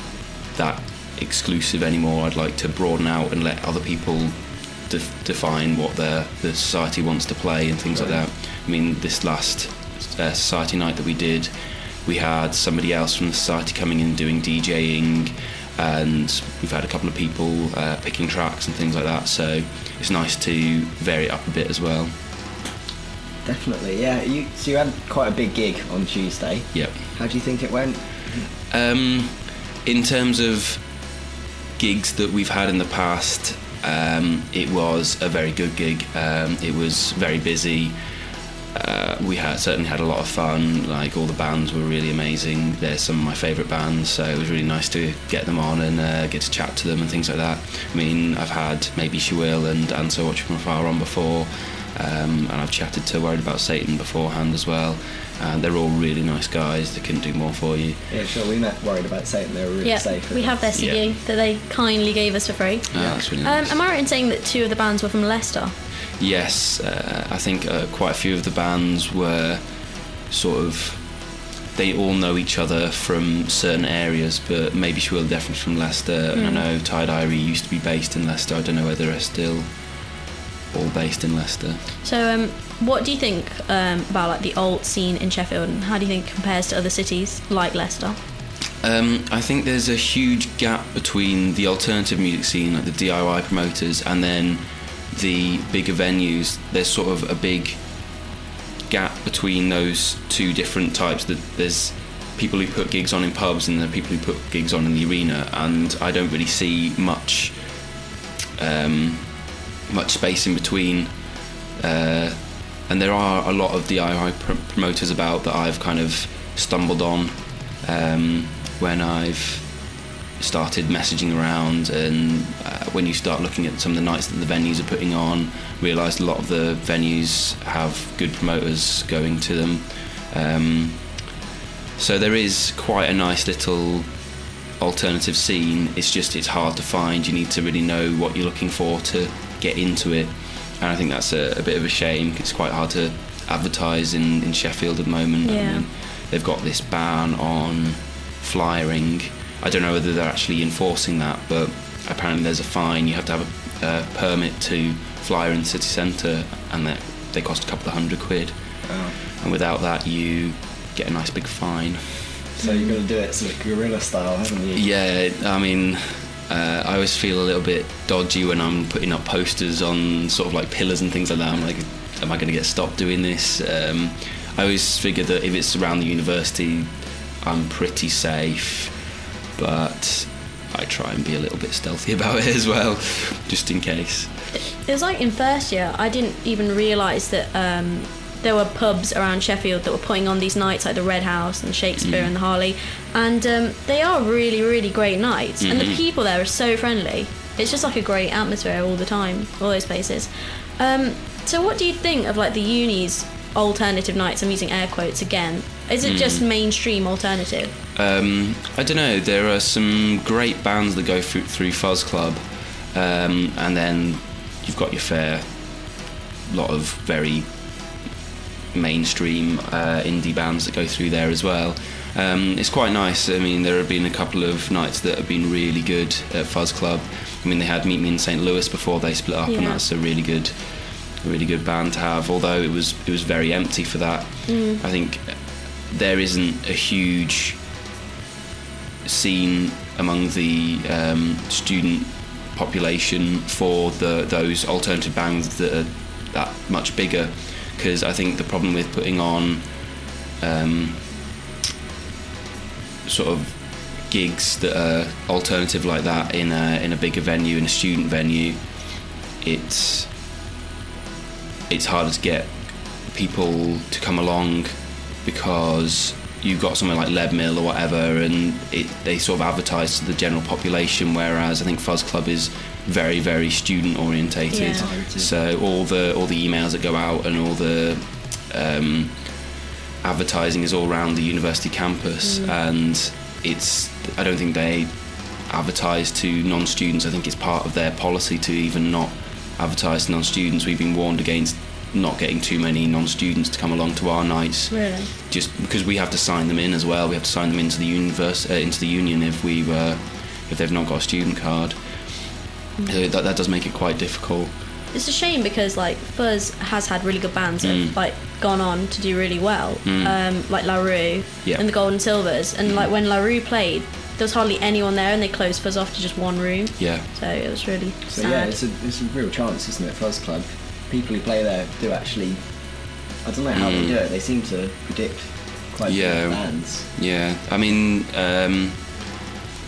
that exclusive anymore. I'd like to broaden out and let other people def- define what the the society wants to play and things like that. I mean, this last uh, society night that we did, we had somebody else from the society coming in doing DJing, and we've had a couple of people uh, picking tracks and things like that. So it's nice to vary it up a bit as well. Definitely, yeah. You so you had quite a big gig on Tuesday. Yep. How do you think it went? Um, in terms of gigs that we've had in the past, um, it was a very good gig. Um, it was very busy. Uh, we had certainly had a lot of fun. Like all the bands were really amazing. They're some of my favourite bands, so it was really nice to get them on and uh, get to chat to them and things like that. I mean, I've had Maybeshewill and Answer Watch From Afar on before, um, and I've chatted to Worriedaboutsatan beforehand as well. And they're all really nice guys. They couldn't do more for you. Yeah, sure. We met Worriedaboutsatan. They were really Yeah, safe. with we have their us. CD that they kindly gave us for free. Ah, that's really Um, am I right in saying that two of the bands were from Leicester? Yes, uh, I think uh, quite a few of the bands were sort of. They all know each other from certain areas, but maybe she will definitely from Leicester. And I know Tired Irie used to be based in Leicester. I don't know whether they're still all based in Leicester. So, um, what do you think um, about like the alt scene in Sheffield, and how do you think it compares to other cities like Leicester? Um, I think there's a huge gap between the alternative music scene, like the DIY promoters, and then the bigger venues. There's sort of a big gap between those two different types. That there's people who put gigs on in pubs and the people who put gigs on in the arena, and I don't really see much um, much space in between. Uh, and there are a lot of DIY pr- promoters about that I've kind of stumbled on um, when I've started messaging around and uh, when you start looking at some of the nights that the venues are putting on realised a lot of the venues have good promoters going to them um, so there is quite a nice little alternative scene it's just it's hard to find you need to really know what you're looking for to get into it and I think that's a, a bit of a shame. it's quite hard to advertise in, in Sheffield at the moment Yeah. they've got this ban on flyering. I don't know whether they're actually enforcing that, but apparently there's a fine. You have to have a, permit to fly in the city centre, and that they cost a couple of hundred quid. Oh. And without that, you get a nice big fine. So you're going to do it sort of guerrilla style, haven't you? Yeah, I mean, uh, I always feel a little bit dodgy when I'm putting up posters on sort of like pillars and things like that. I'm like, am I going to get stopped doing this? Um, I always figure that if it's around the university, I'm pretty safe, but I try and be a little bit stealthy about it as well, just in case. It was like in first year, I didn't even realise that um, there were pubs around Sheffield that were putting on these nights, like the Red House and Shakespeare and the Harley, and um, they are really, really great nights, and the people there are so friendly. It's just like a great atmosphere all the time, all those places. Um, so, what do you think of like the uni's alternative nights? I'm using air quotes again. Is it just mainstream alternative? Um, I don't know. There are some great bands that go through, through Fuzz Club, um, and then you've got your fair lot of very mainstream uh, indie bands that go through there as well. Um, it's quite nice. I mean, there have been a couple of nights that have been really good at Fuzz Club. I mean, they had Meet Me in St. Louis before they split up, and that's a really good, really good band to have. Although it was it was very empty for that. I think there isn't a huge scene among the um, student population for the those alternative bands that are that much bigger. Because I think the problem with putting on um, sort of gigs that are alternative like that in a in a bigger venue in a student venue it's it's harder to get people to come along because you've got something like Leadmill or whatever and it, they sort of advertise to the general population whereas I think Fuzz Club is very very student orientated. Yeah. so all the all the emails that go out and all the um, advertising is all around the university campus and it's I don't think they advertise to non-students. I think it's part of their policy to even not advertise to non-students. We've been warned against not getting too many non-students to come along to our nights Really? just because we have to sign them in as well. We have to sign them into the universe, uh, into the union if we were, if they've not got a student card. So that, that does make it quite difficult. It's a shame because like Fuzz has had really good bands that Mm. have like gone on to do really well, um, like La Roux Yeah. and the Golden Silvers. And like when La Roux played, there was hardly anyone there, and they closed Fuzz off to just one room. Yeah, So it was really So sad. yeah, it's a, it's a real chance, isn't it? Fuzz Club. People who play there do actually. I don't know how they Mm. do it. They seem to predict quite Yeah. good bands. yeah. I mean, um,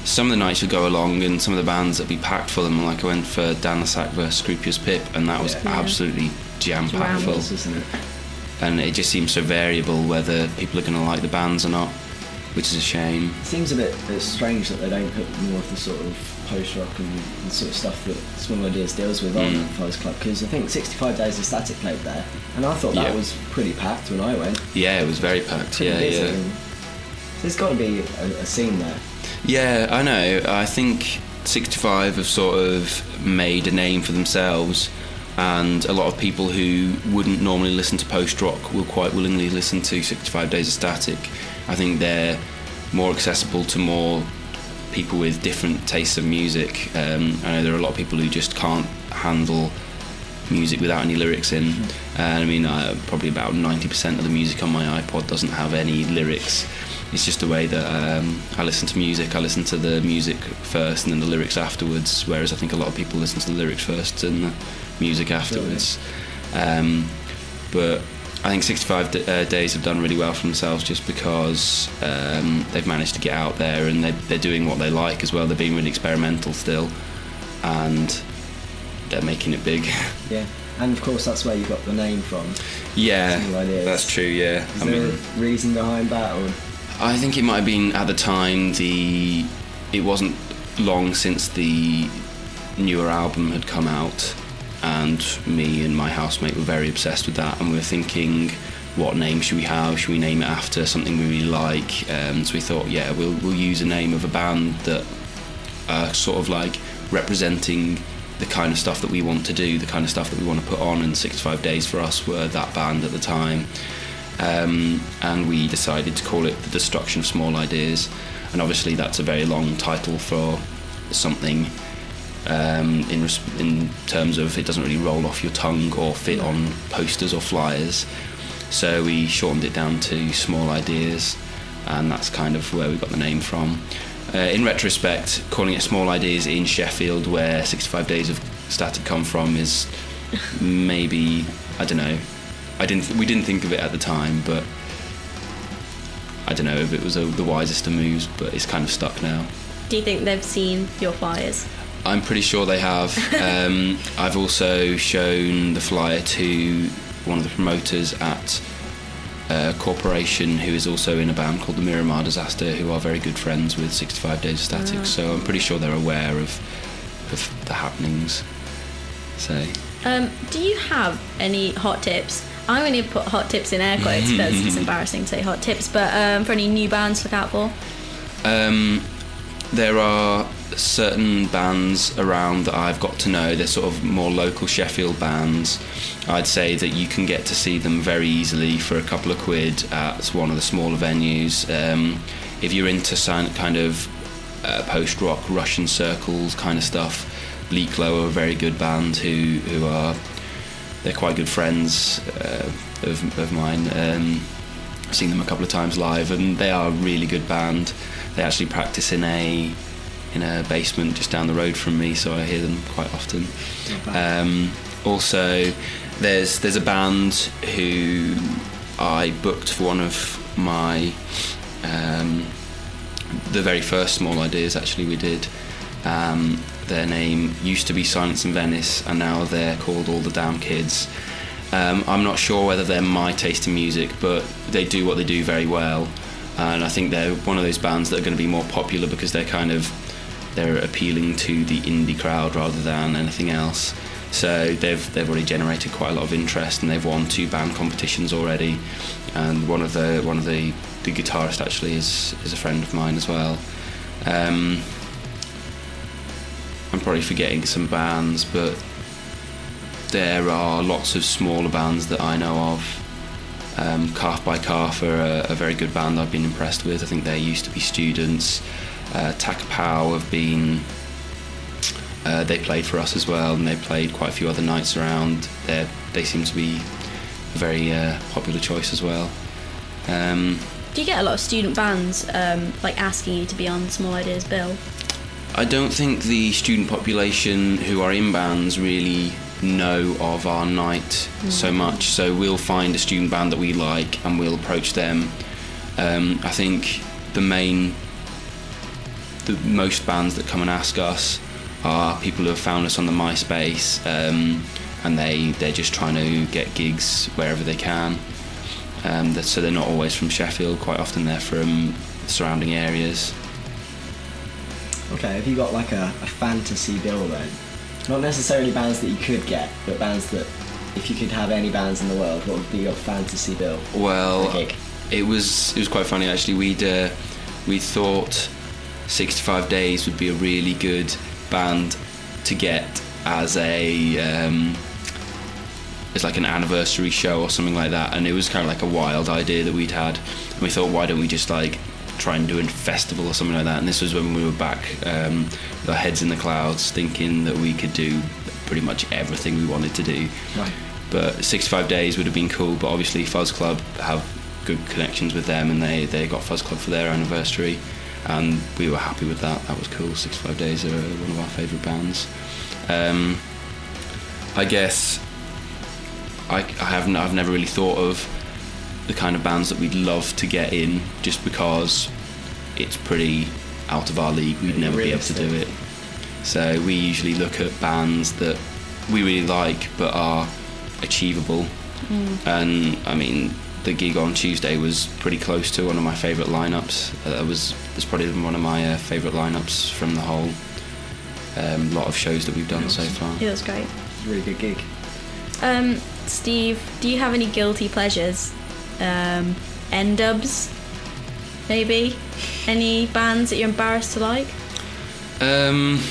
some of the nights would go along, and some of the bands that'd be packed for them. Like I went for Dan le Sac versus Scroobius Pip, and that was Yeah. Yeah. absolutely jam packed full. Isn't it? And it just seems so variable whether people are going to like the bands or not, which is a shame. It seems a bit, bit strange that they don't put more of the sort of post rock and the sort of stuff that Small Ideas deals with on Mm. Fuzz Club because I think 65 Days of Static played there, and I thought that Yeah. was pretty packed when I went. Yeah, it was very packed. Yeah, busy. yeah. and There's got to be a, a scene there. Yeah, I know. I think 65 have sort of made a name for themselves, and a lot of people who wouldn't normally listen to post rock will quite willingly listen to 65 Days of Static. I think they're more accessible to more people with different tastes of music. Um, I know there are a lot of people who just can't handle music without any lyrics in. And I mean, uh, probably about 90% of the music on my iPod doesn't have any lyrics. It's just the way that um, I listen to music. I listen to the music first and then the lyrics afterwards. Whereas I think a lot of people listen to the lyrics first and the music afterwards. Um, but I think 65 d- uh, Days have done really well for themselves just because um, they've managed to get out there and they're, they're doing what they like as well. They're being really experimental still, and they're making it big. Yeah, and of course that's where you got the name from. yeah, that's true. Yeah, Is I there mean, a reason behind that, or I think it might have been at the time the it wasn't long since the newer album had come out and me and my housemate were very obsessed with that and we were thinking what name should we have? Should we name it after something we really like? Um, so we thought yeah we'll, we'll use a name of a band that are sort of like representing the kind of stuff that we want to do the kind of stuff that we want to put on and 65 days for us were that band at the time. Um, and we decided to call it the destruction of small ideas and obviously that's a very long title for something um, in, res- in terms of it doesn't really roll off your tongue or fit on posters or flyers so we shortened it down to small ideas and that's kind of where we got the name from uh, in retrospect calling it small ideas in Sheffield where 65 days of static come from is maybe I don't know I didn't. We didn't think of it at the time, but I don't know if it was a, the wisest of moves. But it's kind of stuck now. Do you think they've seen your flyers? I'm pretty sure they have. um, I've also shown the flyer to one of the promoters at a corporation who is also in a band called the Miramar Disaster, who are very good friends with 65 Days of Static. So I'm pretty sure they're aware of of the happenings. So Um, do you have any hot tips? I'm going to put hot tips in air quotes because it's embarrassing to say hot tips, but um, for any new bands to look out for? Um, there are certain bands around that I've got to know. They're sort of more local Sheffield bands. I'd say that you can get to see them very easily for a couple of quid at one of the smaller venues. Um, if you're into kind of uh, post rock Russian circles kind of stuff, Bleak Low are a very good band who who are they're quite good friends uh, of, of mine. Um, I've seen them a couple of times live, and they are a really good band. They actually practice in a in a basement just down the road from me, so I hear them quite often. Um, also, there's there's a band who I booked for one of my um, the very first small ideas actually we did. Um, their name used to be Silence in Venice, and now they're called All the Damn Kids. Um, I'm not sure whether they're my taste in music, but they do what they do very well, and I think they're one of those bands that are going to be more popular because they're kind of they're appealing to the indie crowd rather than anything else. So they've they've already generated quite a lot of interest, and they've won two band competitions already. And one of the one of the the guitarist actually is is a friend of mine as well. Um, I'm probably forgetting some bands, but there are lots of smaller bands that I know of. Um, Calf by Calf are a, a very good band I've been impressed with. I think they used to be students. Uh, Takapow have been. Uh, they played for us as well, and they played quite a few other nights around. They they seem to be a very uh, popular choice as well. Um, Do you get a lot of student bands um, like asking you to be on Small Ideas Bill? I don't think the student population who are in bands really know of our night so much. So we'll find a student band that we like and we'll approach them. Um, I think the main, the most bands that come and ask us are people who have found us on the MySpace um, and they they're just trying to get gigs wherever they can. Um, that- so they're not always from Sheffield. Quite often they're from surrounding areas. Okay, have you got like a, a fantasy bill then? Not necessarily bands that you could get, but bands that, if you could have any bands in the world, what would be your fantasy bill? Well, it was it was quite funny actually. We'd uh, we thought 65 Days would be a really good band to get as a um, as like an anniversary show or something like that, and it was kind of like a wild idea that we'd had. And we thought, why don't we just like try and do a festival or something like that? And this was when we were back um, with our heads in the clouds, thinking that we could do pretty much everything we wanted to do. Right. But 65 Days would have been cool, but obviously Fuzz Club have good connections with them and they, they got Fuzz Club for their anniversary and we were happy with that. That was cool. 65 Days are one of our favourite bands. Um, I guess I, I haven't, I've never really thought of the kind of bands that we'd love to get in just because it's pretty out of our league. We'd Pretty never be able to do it. So we usually look at bands that we really like but are achievable. And I mean, the gig on Tuesday was pretty close to one of my favourite lineups. Uh, That was that's probably one of my uh, favourite lineups from the whole um, lot of shows that we've done so far. It was great. It's a really good gig. Um, Steve, do you have any guilty pleasures? Um, N-Dubz, maybe? Any bands that you're embarrassed to like? Um,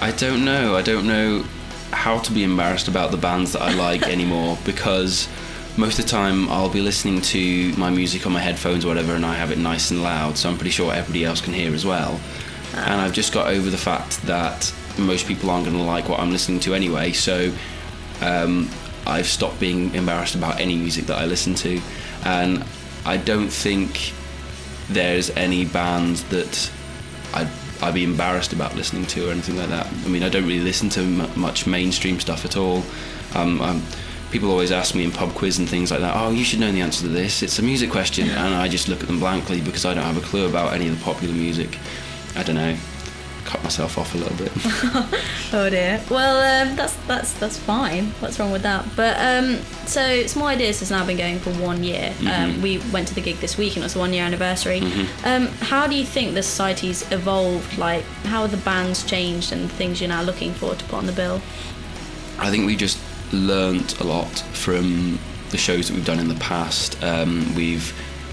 I don't know. I don't know how to be embarrassed about the bands that I like anymore because most of the time I'll be listening to my music on my headphones or whatever and I have it nice and loud, so I'm pretty sure everybody else can hear as well. And I've just got over the fact that most people aren't going to like what I'm listening to anyway, so um, I've stopped being embarrassed about any music that I listen to. And I don't think there's any bands that I'd, I'd be embarrassed about listening to or anything like that. I mean, I don't really listen to m- much mainstream stuff at all. Um, um, people always ask me in pub quiz and things like that, oh, you should know the answer to this. It's a music question. And I just look at them blankly because I don't have a clue about any of the popular music. I don't know. Cut myself off a little bit. Oh dear. Well, um, that's that's that's fine. What's wrong with that? But um, so Small Ideas has now been going for one year. Um, we went to the gig this week and it was the one year anniversary. Um, how do you think the society's evolved? Like, how have the bands changed and things you're now looking for to put on the bill? I think we just learnt a lot from the shows that we've done in the past. Um, we've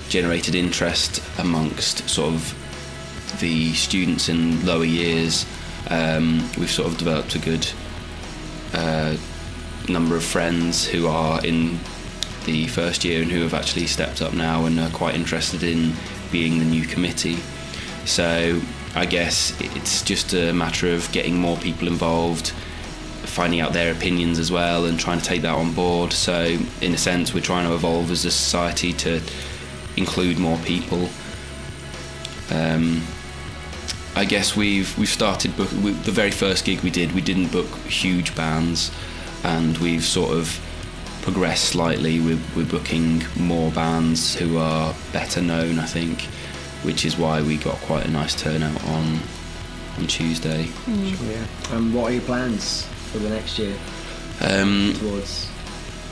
generated interest amongst sort of the students in lower years. Um, we've sort of developed a good uh, number of friends who are in the first year and who have actually stepped up now and are quite interested in being the new committee. So I guess it's just a matter of getting more people involved, finding out their opinions as well, and trying to take that on board. So in a sense, we're trying to evolve as a society to include more people. Um, I guess we've we've started book we, the very first gig we did. We didn't book huge bands, and we've sort of progressed slightly. We're, we're booking more bands who are better known, I think, which is why we got quite a nice turnout on on Tuesday. Yeah. Um, what are your plans for the next year Um, towards?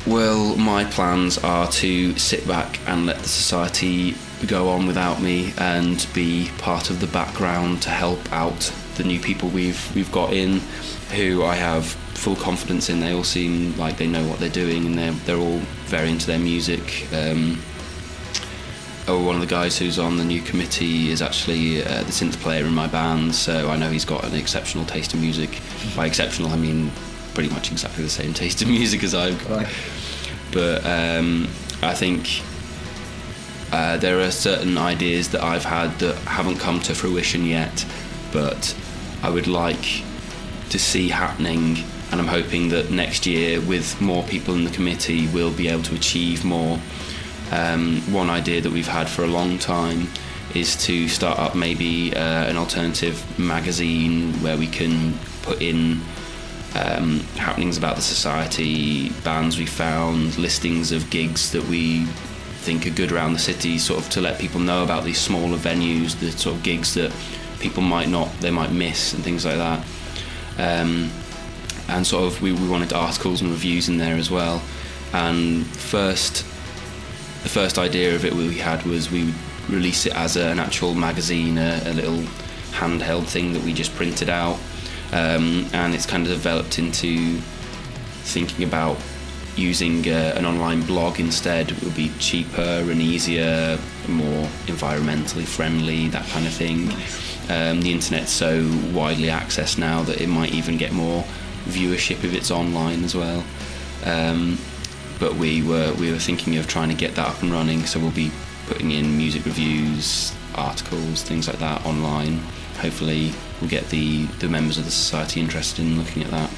Well, my plans are to sit back and let the society go on without me and be part of the background to help out the new people we've we've got in, who I have full confidence in. They all seem like they know what they're doing and they're they're all very into their music. Um, oh, one of the guys who's on the new committee is actually uh, the synth player in my band, so I know he's got an exceptional taste in music. By exceptional, I mean pretty much exactly the same taste in music as I've got. Right. But um, I think uh, there are certain ideas that I've had that haven't come to fruition yet, but I would like to see happening. And I'm hoping that next year, with more people in the committee, we'll be able to achieve more. Um, one idea that we've had for a long time is to start up maybe uh, an alternative magazine where we can put in um, happenings about the society, bands we found, listings of gigs that we think are good around the city, sort of to let people know about these smaller venues, the sort of gigs that people might not, they might miss, and things like that. Um, and sort of we, we wanted articles and reviews in there as well. And first, the first idea of it we had was we would release it as a, an actual magazine, a, a little handheld thing that we just printed out. Um, and it's kind of developed into thinking about using uh, an online blog instead. It would be cheaper and easier, more environmentally friendly, that kind of thing. Um, the internet's so widely accessed now that it might even get more viewership if it's online as well. Um, but we were we were thinking of trying to get that up and running, so we'll be putting in music reviews, articles, things like that online. Hopefully, we'll get the the members of the society interested in looking at that.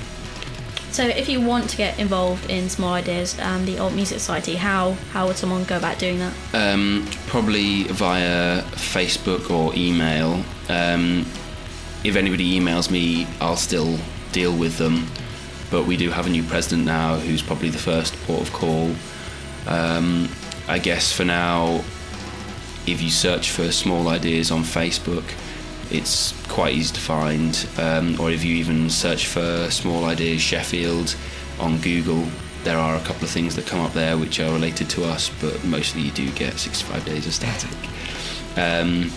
So, if you want to get involved in Small Ideas and the Old Music Society, how how would someone go about doing that? Um, probably via Facebook or email. Um, if anybody emails me, I'll still deal with them. But we do have a new president now who's probably the first port of call. Um, I guess for now, if you search for small ideas on Facebook, it's quite easy to find. Um, or if you even search for small ideas Sheffield on Google, there are a couple of things that come up there which are related to us, but mostly you do get 65 days of static. Um,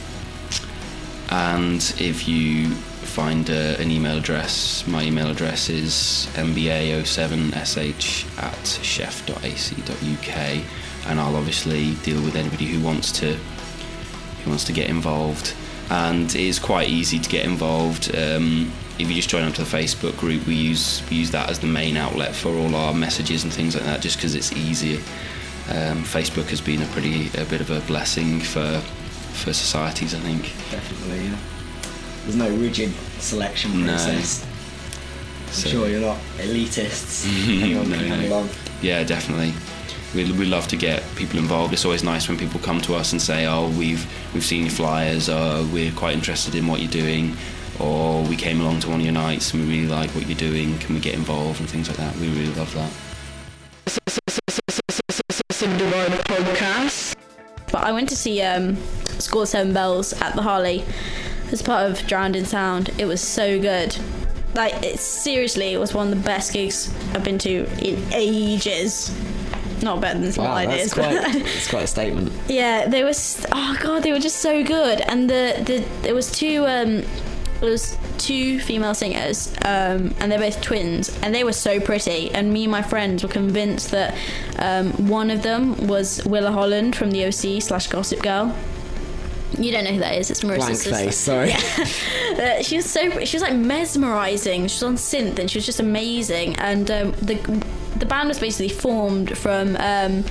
and if you find uh, an email address, my email address is mba07sh at shef.ac.uk, and I'll obviously deal with anybody who wants to who wants to get involved. And it is quite easy to get involved. Um, if you just join up to the Facebook group, we use we use that as the main outlet for all our messages and things like that, just because it's easier. Um, Facebook has been a pretty a bit of a blessing for for societies, I think. Definitely, yeah. There's no rigid selection No. process. I'm So- sure you're not elitists. Anyone can No. along. Yeah, definitely. We, we love to get people involved. It's always nice when people come to us and say, "Oh, we've we've seen your flyers. Or we're quite interested in what you're doing." Or we came along to one of your nights and we really like what you're doing. Can we get involved and things like that? We really love that. But I went to see um, School of Seven Bells at the Harley as part of Drowned in Sound. It was so good. Like, it, seriously, it was one of the best gigs I've been to in ages. Not better than Small Wow, Ideas, that's quite, that's quite a statement. yeah, they were. Oh god, they were just so good. And the the there was two um, there was two female singers, um, and they're both twins, and they were so pretty. And me and my friends were convinced that um, one of them was Willa Holland from the OC slash Gossip Girl. You don't know who that is? It's Marissa's Blank sister. face, sorry. Uh, she was so she was like mesmerizing. She was on synth and she was just amazing. And um, the the band was basically formed from um,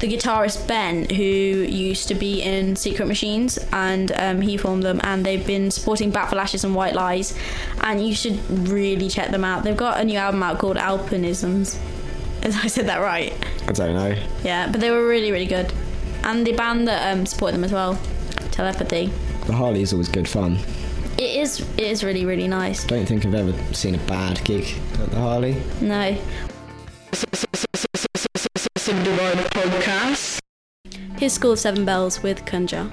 the guitarist Ben, who used to be in Secret Machines, and um, he formed them. And they've been supporting Bat for Lashes and White Lies. And you should really check them out. They've got a new album out called Alpinisms. As I said that right. I don't know. Yeah, but they were really really good. And the band that um, supported them as well, telepathy. The Harley is always good fun. It is. It is really really nice. Don't think I've ever seen a bad gig at the Harley. No. Here's School of Seven Bells with Connjur.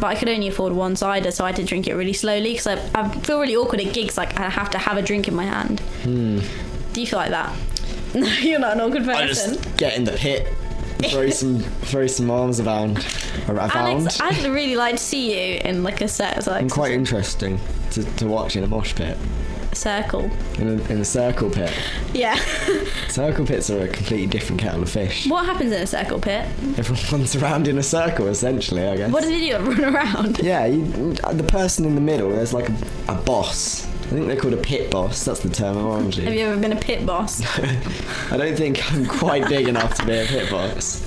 but I could only afford one cider, so I had to drink it really slowly because I, I, feel really awkward at gigs. Like I have to have a drink in my hand. Hmm. Do you feel like that? No, you're not an awkward person. I just get in the pit, throw some, throw some arms around. around. Alex, I'd really like to see you in like a set. So like, I'm quite interesting to, to watch in a mosh pit circle. In a, in a circle pit. Yeah. Circle pits are a completely different kettle of fish. what happens in a circle pit? Everyone runs around in a circle, essentially, I guess. What do they do? Run around? Yeah, you, the person in the middle, there's like a, a boss. I think they're called a pit boss. That's the terminology. Have you ever been a pit boss? I don't think I'm quite big enough to be a pit boss.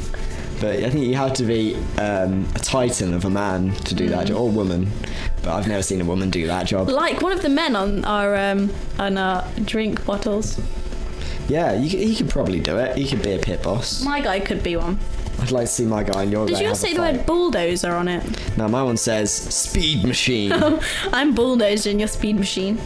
But I think you have to be um, a titan of a man to do that job, or woman. But I've never seen a woman do that job. like one of the men on our um, on our drink bottles. Yeah, you he could probably do it. He could be a pit boss. My guy could be one. I'd like to see my guy and your Did guy. have a say the fight. word bulldozer on it? No, my one says speed machine. I'm bulldozed in your speed machine.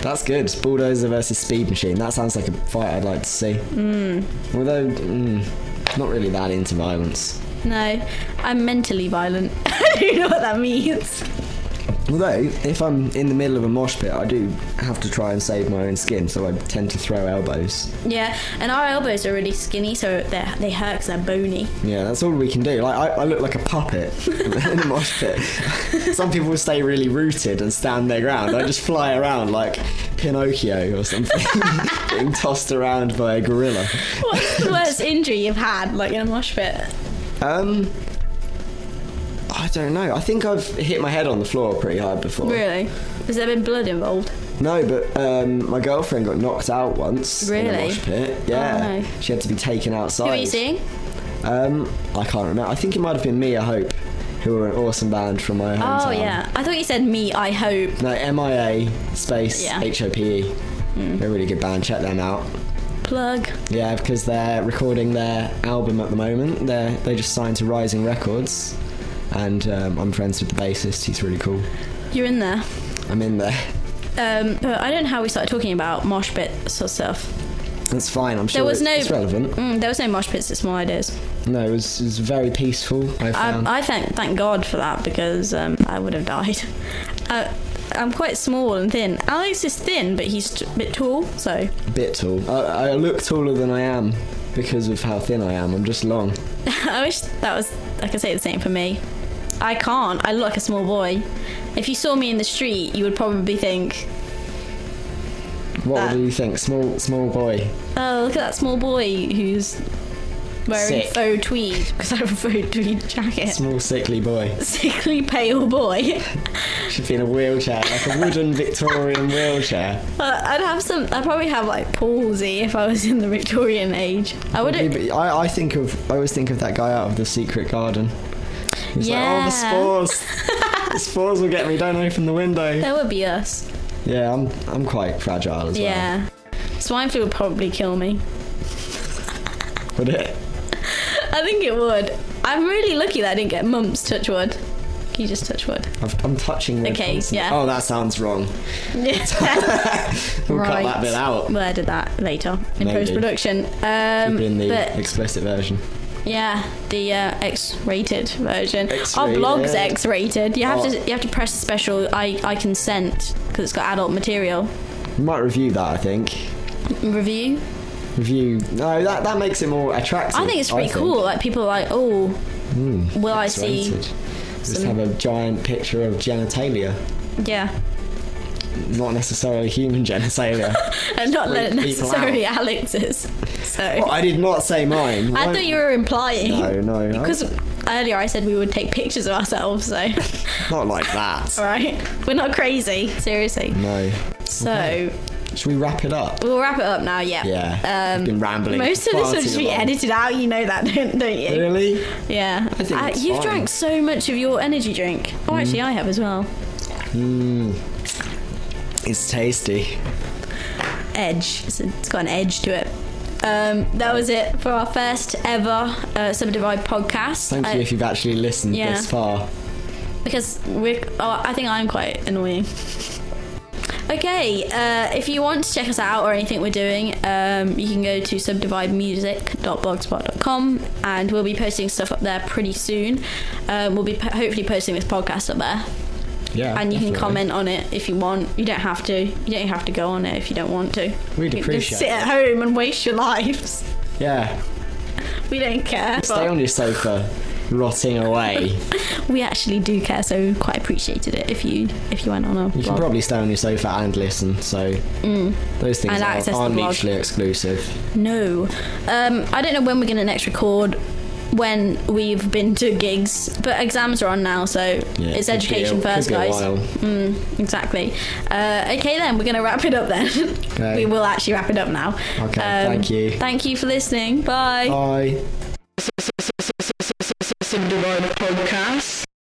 That's good. Bulldozer versus speed machine. That sounds like a fight I'd like to see. Mm. Although, mm, not really that into violence. No, I'm mentally violent. I don't know what that means. Although, if I'm in the middle of a mosh pit, I do have to try and save my own skin, so I tend to throw elbows. Yeah, and our elbows are really skinny, so they they hurt because they're bony. Yeah, that's all we can do. Like I, I look like a puppet in a mosh pit. Some people will stay really rooted and stand their ground. I just fly around like Pinocchio or something, being tossed around by a gorilla. What's the worst injury you've had, like in a mosh pit? Um, I don't know. I think I've hit my head on the floor pretty hard before. Really? Has there been blood involved? No, but um, my girlfriend got knocked out once in a Really? mosh pit. Yeah, Oh, no. she had to be taken outside. Who are you seeing? Um, I can't remember. I think it might have been me. I Hope, who were an awesome band from my hometown. Oh yeah, I thought you said me. I hope. No, M I A space Yeah. H O P E. They're a really good band. Check them out. Plug. Yeah, because they're recording their album at the moment. They they just signed to Rising Records, and um, I'm friends with the bassist. He's really cool. You're in there. I'm in there. Um, but I don't know how we started talking about mosh pit sort of stuff. That's fine. I'm sure was it- no- it's relevant. Mm, there was no mosh pits at Small Ideas. No, it was, it was very peaceful. I found. I, I thank thank God for that because um, I would have died. Uh, I'm quite small and thin. Alex is thin, but he's t- a bit tall, so a bit tall. I, I look taller than I am because of how thin I am. I'm just long. I wish that was I could say the same for me. I can't. I look like a small boy. If you saw me in the street, you would probably think, What That- do you think? Small, small boy. "Oh, look at that small boy who's wearing Sick. faux tweed because I have a faux tweed jacket." Small, sickly boy. Sickly pale boy. Should be in a wheelchair, like a wooden Victorian wheelchair. Uh, I'd have some. I'd probably have like palsy if I was in the Victorian age. I would. Yeah, but I, I think of, I always think of that guy out of the Secret Garden. He's Yeah. like, oh, the spores. the spores will get me. Don't open the window. That would be us. Yeah, I'm, I'm quite fragile as well. Yeah. Swine flu would probably kill me. well. Would it? I think it would. I'm really lucky that I didn't get mumps. Touch wood. Can you just touch wood? I've, I'm touching the Okay, yeah. Oh, that sounds wrong. We'll cut that bit out. We'll edit that later in Maybe. post production. Um, in the but explicit version. yeah, the uh, X-rated version. Our X-rated. blog's X-rated. You have Oh. to you have to press a special I I consent because it's got adult material. We might review that. I think. Review. Review. No, that that makes it more attractive. I think it's pretty cool. Like people are like, oh, hmm, will I see? Just some- have a giant picture of genitalia, Yeah, not necessarily human genitalia. and not people necessarily Alex's. So Well, I did not say mine. I Why- thought you were implying. No, no, no. Because earlier I said we would take pictures of ourselves, so not like that. alright. We're not crazy, seriously. No. So Should we wrap it up? we'll wrap it up now, yeah. Yeah. Um, I've been rambling. Most of this will just be long. edited out, you know that, don't, don't you? Really? Yeah. I think Uh, you've fine. drank so much of your energy drink. Oh, actually, I have as well. Mmm. It's tasty. Edge. It's, it's got an edge to it. Um, that was it for our first ever uh, Subdivide podcast. Thank I- you if you've actually listened Yeah. this far. because we're. Oh, I think I'm quite annoying. Okay, uh, if you want to check us out or anything we're doing, um, you can go to subdividemusic.blogspot.com and we'll be posting stuff up there pretty soon. Um, we'll be po- hopefully posting this podcast up there, Yeah. and you can comment on it if you want. You don't have to. You don't have to go on it if you don't want to. We'd You appreciate just sit at home and waste your lives. Yeah. We don't care. Stay on your sofa. Rotting away. We actually do care, so we quite appreciated it if you if you went on a You can probably stay on your sofa and listen, so those things And aren't blog. mutually exclusive. No. Um, I don't know when we're going to next record when we've been to gigs, but exams are on now, so Yeah, it's could be a- education first, could be a guys. Mm, exactly. Uh, okay, then we're going to wrap it up then. Okay. we will actually wrap it up now. Um, Okay, thank you. Thank you for listening. Bye. Bye. Divine Podcast.